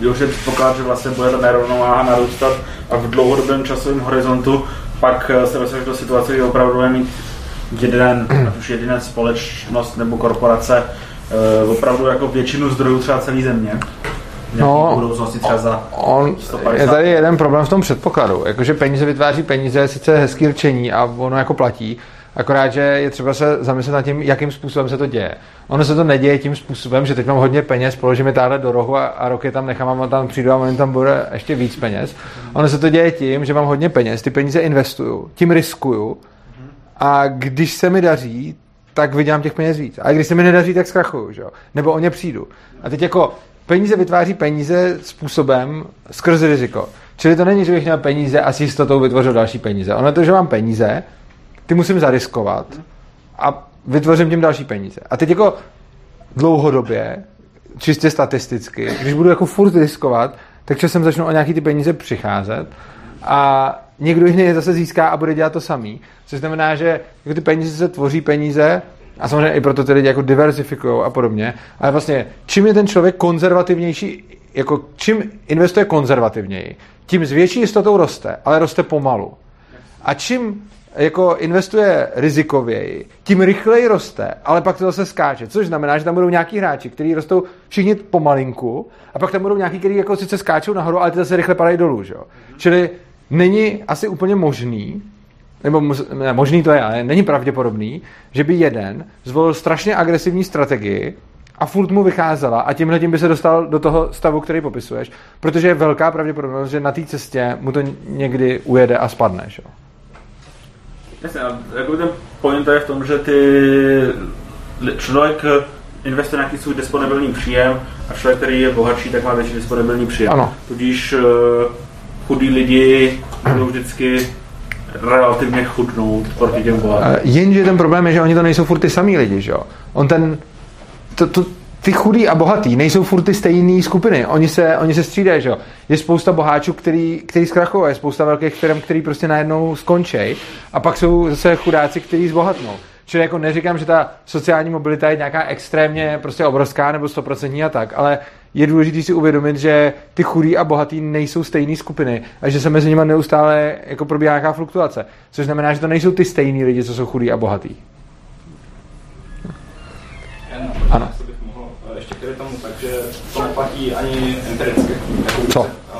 uh, už je předpoklad, že vlastně bude ta nerovnováha narůstat a v dlouhodobém časovém horizontu pak se dostaneš do situace, kdy opravdu bude mít jeden, ať už jediná společnost nebo korporace, uh, opravdu jako většinu zdrojů třeba celé země. No, budoucnosti třeba za on, 150. Je tady jeden problém v tom předpokladu. Jakože peníze vytváří peníze, sice hezký rčení a ono jako platí, akorát, že je třeba se zamyslet nad tím, jakým způsobem se to děje. Ono se to neděje tím způsobem, že teď mám hodně peněz, položím je táhle do rohu a, a roky tam nechám a tam přijdu a on tam bude ještě víc peněz. Ono se to děje tím, že mám hodně peněz, ty peníze investuju, tím riskuju a když se mi daří, tak vydělám těch peněz víc. A když se mi nedaří, tak zkrachuju, že jo? Nebo o ně přijdu. A teď jako peníze vytváří peníze způsobem skrze riziko. Čili to není, že bych měl peníze a s jistotou vytvořil další peníze. Ono je to, že mám peníze, ty musím zariskovat a vytvořím tím další peníze. A teď jako dlouhodobě, čistě statisticky, když budu jako furt riskovat, tak časem začnu o nějaký ty peníze přicházet a někdo jiný je zase získá a bude dělat to samý. Což znamená, že jako ty peníze se tvoří peníze a samozřejmě i proto ty lidi jako diversifikují a podobně. Ale vlastně, čím je ten člověk konzervativnější, jako čím investuje konzervativněji, tím s větší jistotou roste, ale roste pomalu. A čím jako investuje rizikověji, tím rychleji roste, ale pak to zase skáče. Což znamená, že tam budou nějaký hráči, kteří rostou všichni pomalinku, a pak tam budou nějaký, kteří jako sice skáčou nahoru, ale ty zase rychle padají dolů. Že? Čili není asi úplně možný, nebo ne, možný to je, ale není pravděpodobný, že by jeden zvolil strašně agresivní strategii a furt mu vycházela a tímhle tím by se dostal do toho stavu, který popisuješ, protože je velká pravděpodobnost, že na té cestě mu to někdy ujede a spadne. Že? Jasně, jako ten point je v tom, že ty člověk investuje nějaký svůj disponibilní příjem a člověk, který je bohatší, tak má větší disponibilní příjem. Ano. Tudíž uh, chudí lidi budou vždycky relativně chudnout proti těm bohatým. Eh, Jenže ten problém je, že oni to nejsou furt ty samý lidi, že jo? On ten, to, to, ty chudí a bohatý nejsou furt ty stejné skupiny. Oni se, oni se střídají, že jo? Je spousta boháčů, který, který zkrachují, je spousta velkých firm, který prostě najednou skončí. A pak jsou zase chudáci, kteří zbohatnou. Čili jako neříkám, že ta sociální mobilita je nějaká extrémně prostě obrovská nebo stoprocentní a tak, ale je důležité si uvědomit, že ty chudí a bohatý nejsou stejné skupiny a že se mezi nimi neustále jako probíhá nějaká fluktuace. Což znamená, že to nejsou ty stejní lidi, co jsou chudí a bohatý. Jen, Ano. jestli bych mohl eh, ještě k to neplatí ani empiricky. Jako Co? eh,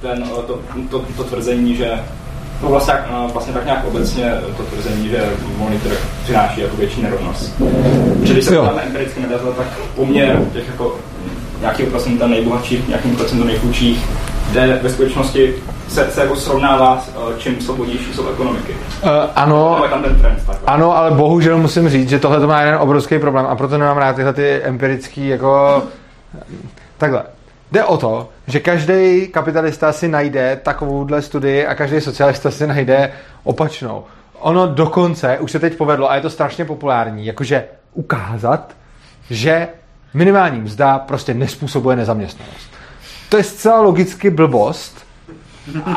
Ten, eh, to, to, to tvrzení, že No vlastně, tak- eh, vlastně tak nějak obecně to tvrzení, že volný trh přináší jako větší nerovnost. Protože když se podíváme empiricky na data, tak poměr těch jako nějakého procenta nejbohatších, nějakým procentu nejchudších, jde ve skutečnosti se, se jako srovnává s eh, čím svobodnější jsou ekonomiky. Uh, ano, tam ten trend takhle. Ano, ale bohužel musím říct, že tohle to má jeden obrovský problém a proto nemám rád tyhle ty empirický jako... Takhle. Jde o to, že každý kapitalista si najde takovouhle studii a každý socialista si najde opačnou. Ono dokonce už se teď povedlo, a je to strašně populární, jakože ukázat, že minimální mzda prostě nespůsobuje nezaměstnanost. To je zcela logicky blbost,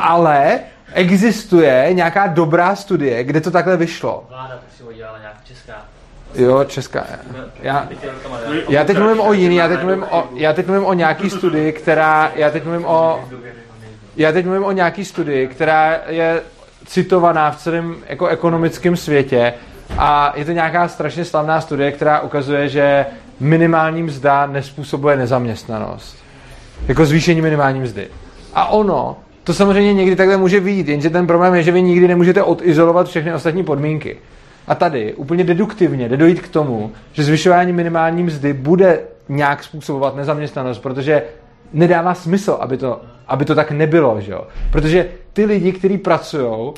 ale existuje nějaká dobrá studie, kde to takhle vyšlo. Vláda to si ho dělala nějak. Jo, česká. Já, já teď mluvím o jiný, já teď mluvím o, já teď mluvím o nějaký studii, která, já teď mluvím o, já teď mluvím o nějaký studii, která je citovaná v celém jako ekonomickém světě a je to nějaká strašně slavná studie, která ukazuje, že minimální mzda nespůsobuje nezaměstnanost. Jako zvýšení minimální mzdy. A ono, to samozřejmě někdy takhle může vyjít, jenže ten problém je, že vy nikdy nemůžete odizolovat všechny ostatní podmínky. A tady úplně deduktivně jde dojít k tomu, že zvyšování minimální mzdy bude nějak způsobovat nezaměstnanost, protože nedává smysl, aby to, aby to tak nebylo, že jo? Protože ty lidi, kteří pracují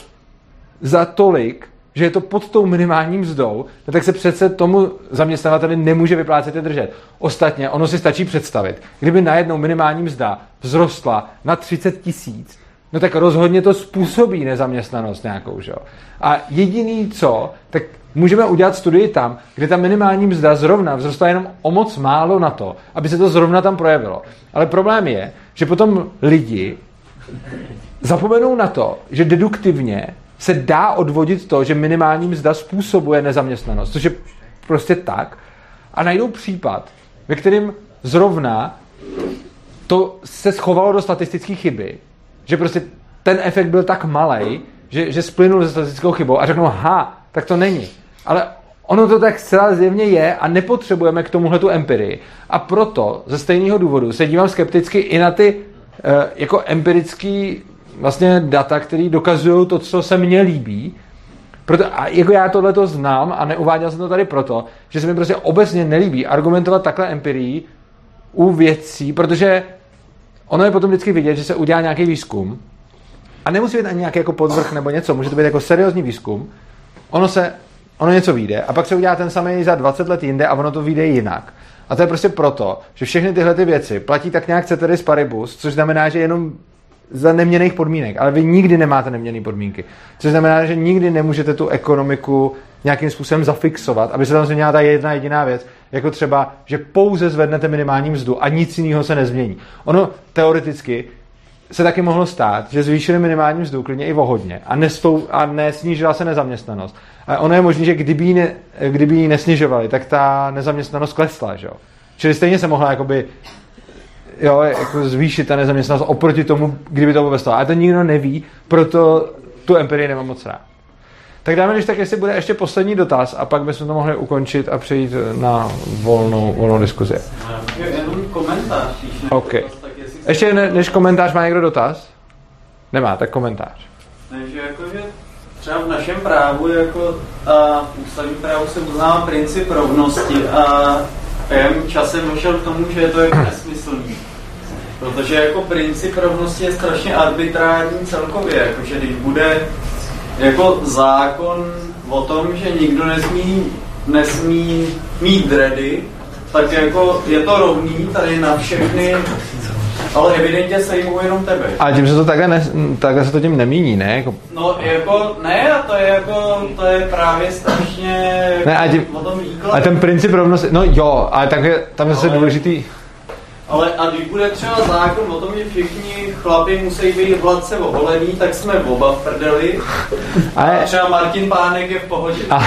za tolik, že je to pod tou minimální mzdou, no tak se přece tomu zaměstnavateli nemůže vyplácet je držet. Ostatně, ono si stačí představit, kdyby najednou minimální mzda vzrostla na 30 tisíc, no tak rozhodně to způsobí nezaměstnanost nějakou, že jo. A jediný co, tak můžeme udělat studii tam, kde ta minimální mzda zrovna vzrostla jenom o moc málo na to, aby se to zrovna tam projevilo. Ale problém je, že potom lidi zapomenou na to, že deduktivně se dá odvodit to, že minimální mzda způsobuje nezaměstnanost, což je prostě tak, a najdou případ, ve kterém zrovna to se schovalo do statistické chyby, že prostě ten efekt byl tak malý, že, že splynul se statistickou chybou a řeknou, ha, tak to není. Ale ono to tak zcela zjevně je a nepotřebujeme k tomuhle tu empirii. A proto ze stejného důvodu se dívám skepticky i na ty eh, jako empirický vlastně data, které dokazují to, co se mně líbí, proto, a jako já tohle to znám a neuváděl jsem to tady proto, že se mi prostě obecně nelíbí argumentovat takhle empirii u věcí, protože ono je potom vždycky vidět, že se udělá nějaký výzkum a nemusí být ani nějaký jako podvrh nebo něco, může to být jako seriózní výzkum, ono se, ono něco vyjde a pak se udělá ten samý za 20 let jinde a ono to vyjde jinak. A to je prostě proto, že všechny tyhle ty věci platí tak nějak ceteris paribus, což znamená, že jenom za neměných podmínek, ale vy nikdy nemáte neměné podmínky. Což znamená, že nikdy nemůžete tu ekonomiku nějakým způsobem zafixovat, aby se tam změnila ta jedna jediná věc, jako třeba, že pouze zvednete minimální mzdu a nic jiného se nezmění. Ono teoreticky se taky mohlo stát, že zvýšili minimální mzdu klidně i o hodně a, nestou, a nesnížila se nezaměstnanost. A ono je možné, že kdyby ji, ne, kdyby ji nesnižovali, tak ta nezaměstnanost klesla, že jo? Čili stejně se mohla jakoby jo, jako zvýšit ta nezaměstnanost oproti tomu, kdyby to vůbec stalo. Ale to nikdo neví, proto tu empirii nemám moc rád. Tak dáme, když tak, jestli bude ještě poslední dotaz a pak bychom to mohli ukončit a přejít na volnou, volnou diskuzi. OK. se- Ještě ne, než komentář, má někdo dotaz? Nemá, tak komentář. Ne, že jakože třeba v našem právu jako a v ústavním právu se uznává princip rovnosti a jsem časem došel k tomu, že je to jako nesmyslný. Protože jako princip rovnosti je strašně arbitrární celkově, jakože když bude jako zákon o tom, že nikdo nesmí, nesmí mít dready, tak jako je to rovný tady na všechny Ale evidentně sejmou jenom tebe. Ale tím se to takhle, ne, takhle se to tím nemíní, ne? Jako, No jako, ne, a to je jako, to je právě strašně ne a, tím, o tom výkladu. a ten princip rovnosti, no jo, ale takhle, tam je zase důležitý, Ale a když bude třeba zákon o tom, že všichni chlapi musí být hladce oholený, tak jsme oba v prdeli. ale, A třeba Martin Pánek je v pohodě. a,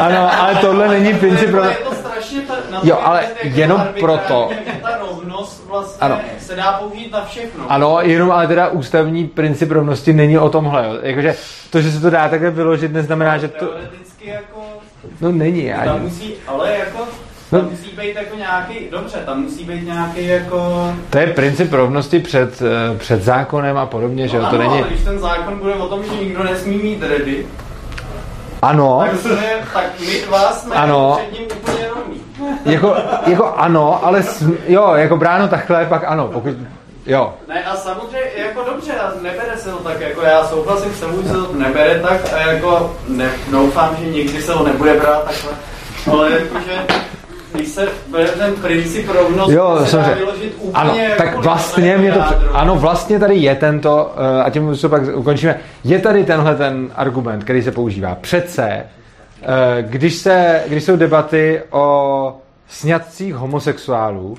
ano, ale tohle není princip rovnosti. je to strašně ta, na Jo, ale je jenom proto. Ta rovnost vlastně Ano. se dá použít na všechno. Ano, jenom ale teda ústavní princip rovnosti není o tomhle. Jo. Jakože to, že se to dá takhle vyložit, neznamená, že to... Teoreticky jako, No není, tam ani. musí, ale jako, No. tam musí být jako nějaký, dobře, tam musí být nějaký jako, To je princip rovnosti před, eh, před zákonem a podobně, že no, to ano, není... ale když ten zákon bude o tom, že nikdo nesmí mít dready, Ano, tak, se, tak my dva jsme Ano. před ním úplně rovní. jako, jako ano, ale sm, jo, jako bráno takhle, pak ano, pokud, jo. Ne, a samozřejmě, jako dobře, a nebere se to tak, jako já souhlasím s že se to nebere tak a jako ne, doufám, že nikdy se to nebude brát takhle, ale jakože když se bere ten princip rovnosti, Jo, se dá vyložit úplně Ano, tak jakkoliv, vlastně jako mě to... Ano, vlastně tady je tento, eh, a tím to pak ukončíme, je tady tenhle ten argument, který se používá. Přece, eh, když, se, když jsou debaty o sňatcích homosexuálů,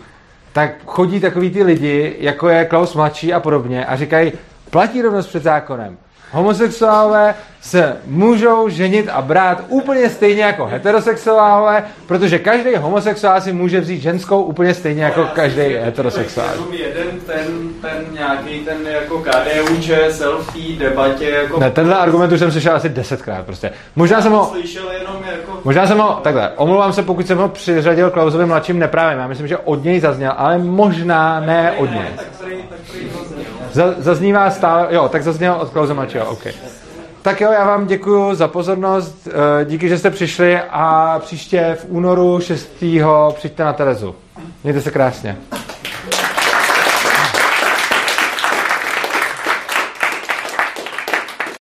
tak chodí takový ty lidi, jako je Klaus mladší a podobně, a říkají, platí rovnost před zákonem. Homosexuálové se můžou ženit a brát úplně stejně jako heterosexuálové, protože každý homosexuál si může vzít ženskou úplně stejně jako každý heterosexuál. Jenom jeden ten, ten nějaký ten jako KDU, té debatě jako... Ne, tenhle argument už jsem slyšel asi desetkrát prostě. Možná jsem ho, Slyšel jenom jako... možná jsem ho, takhle, omlouvám se, pokud jsem ho přiřadil Klausovi mladším neprávem. Já myslím, že od něj zazněl, ale možná ne od něj. Tak prý, tak prý zaznívá stále, jo, tak zazněl od Klauze mladšího, OK. Tak jo, já vám děkuji za pozornost, eh, díky, že jste přišli a příště v únoru 6. přijďte na Terezu. Mějte se krásně.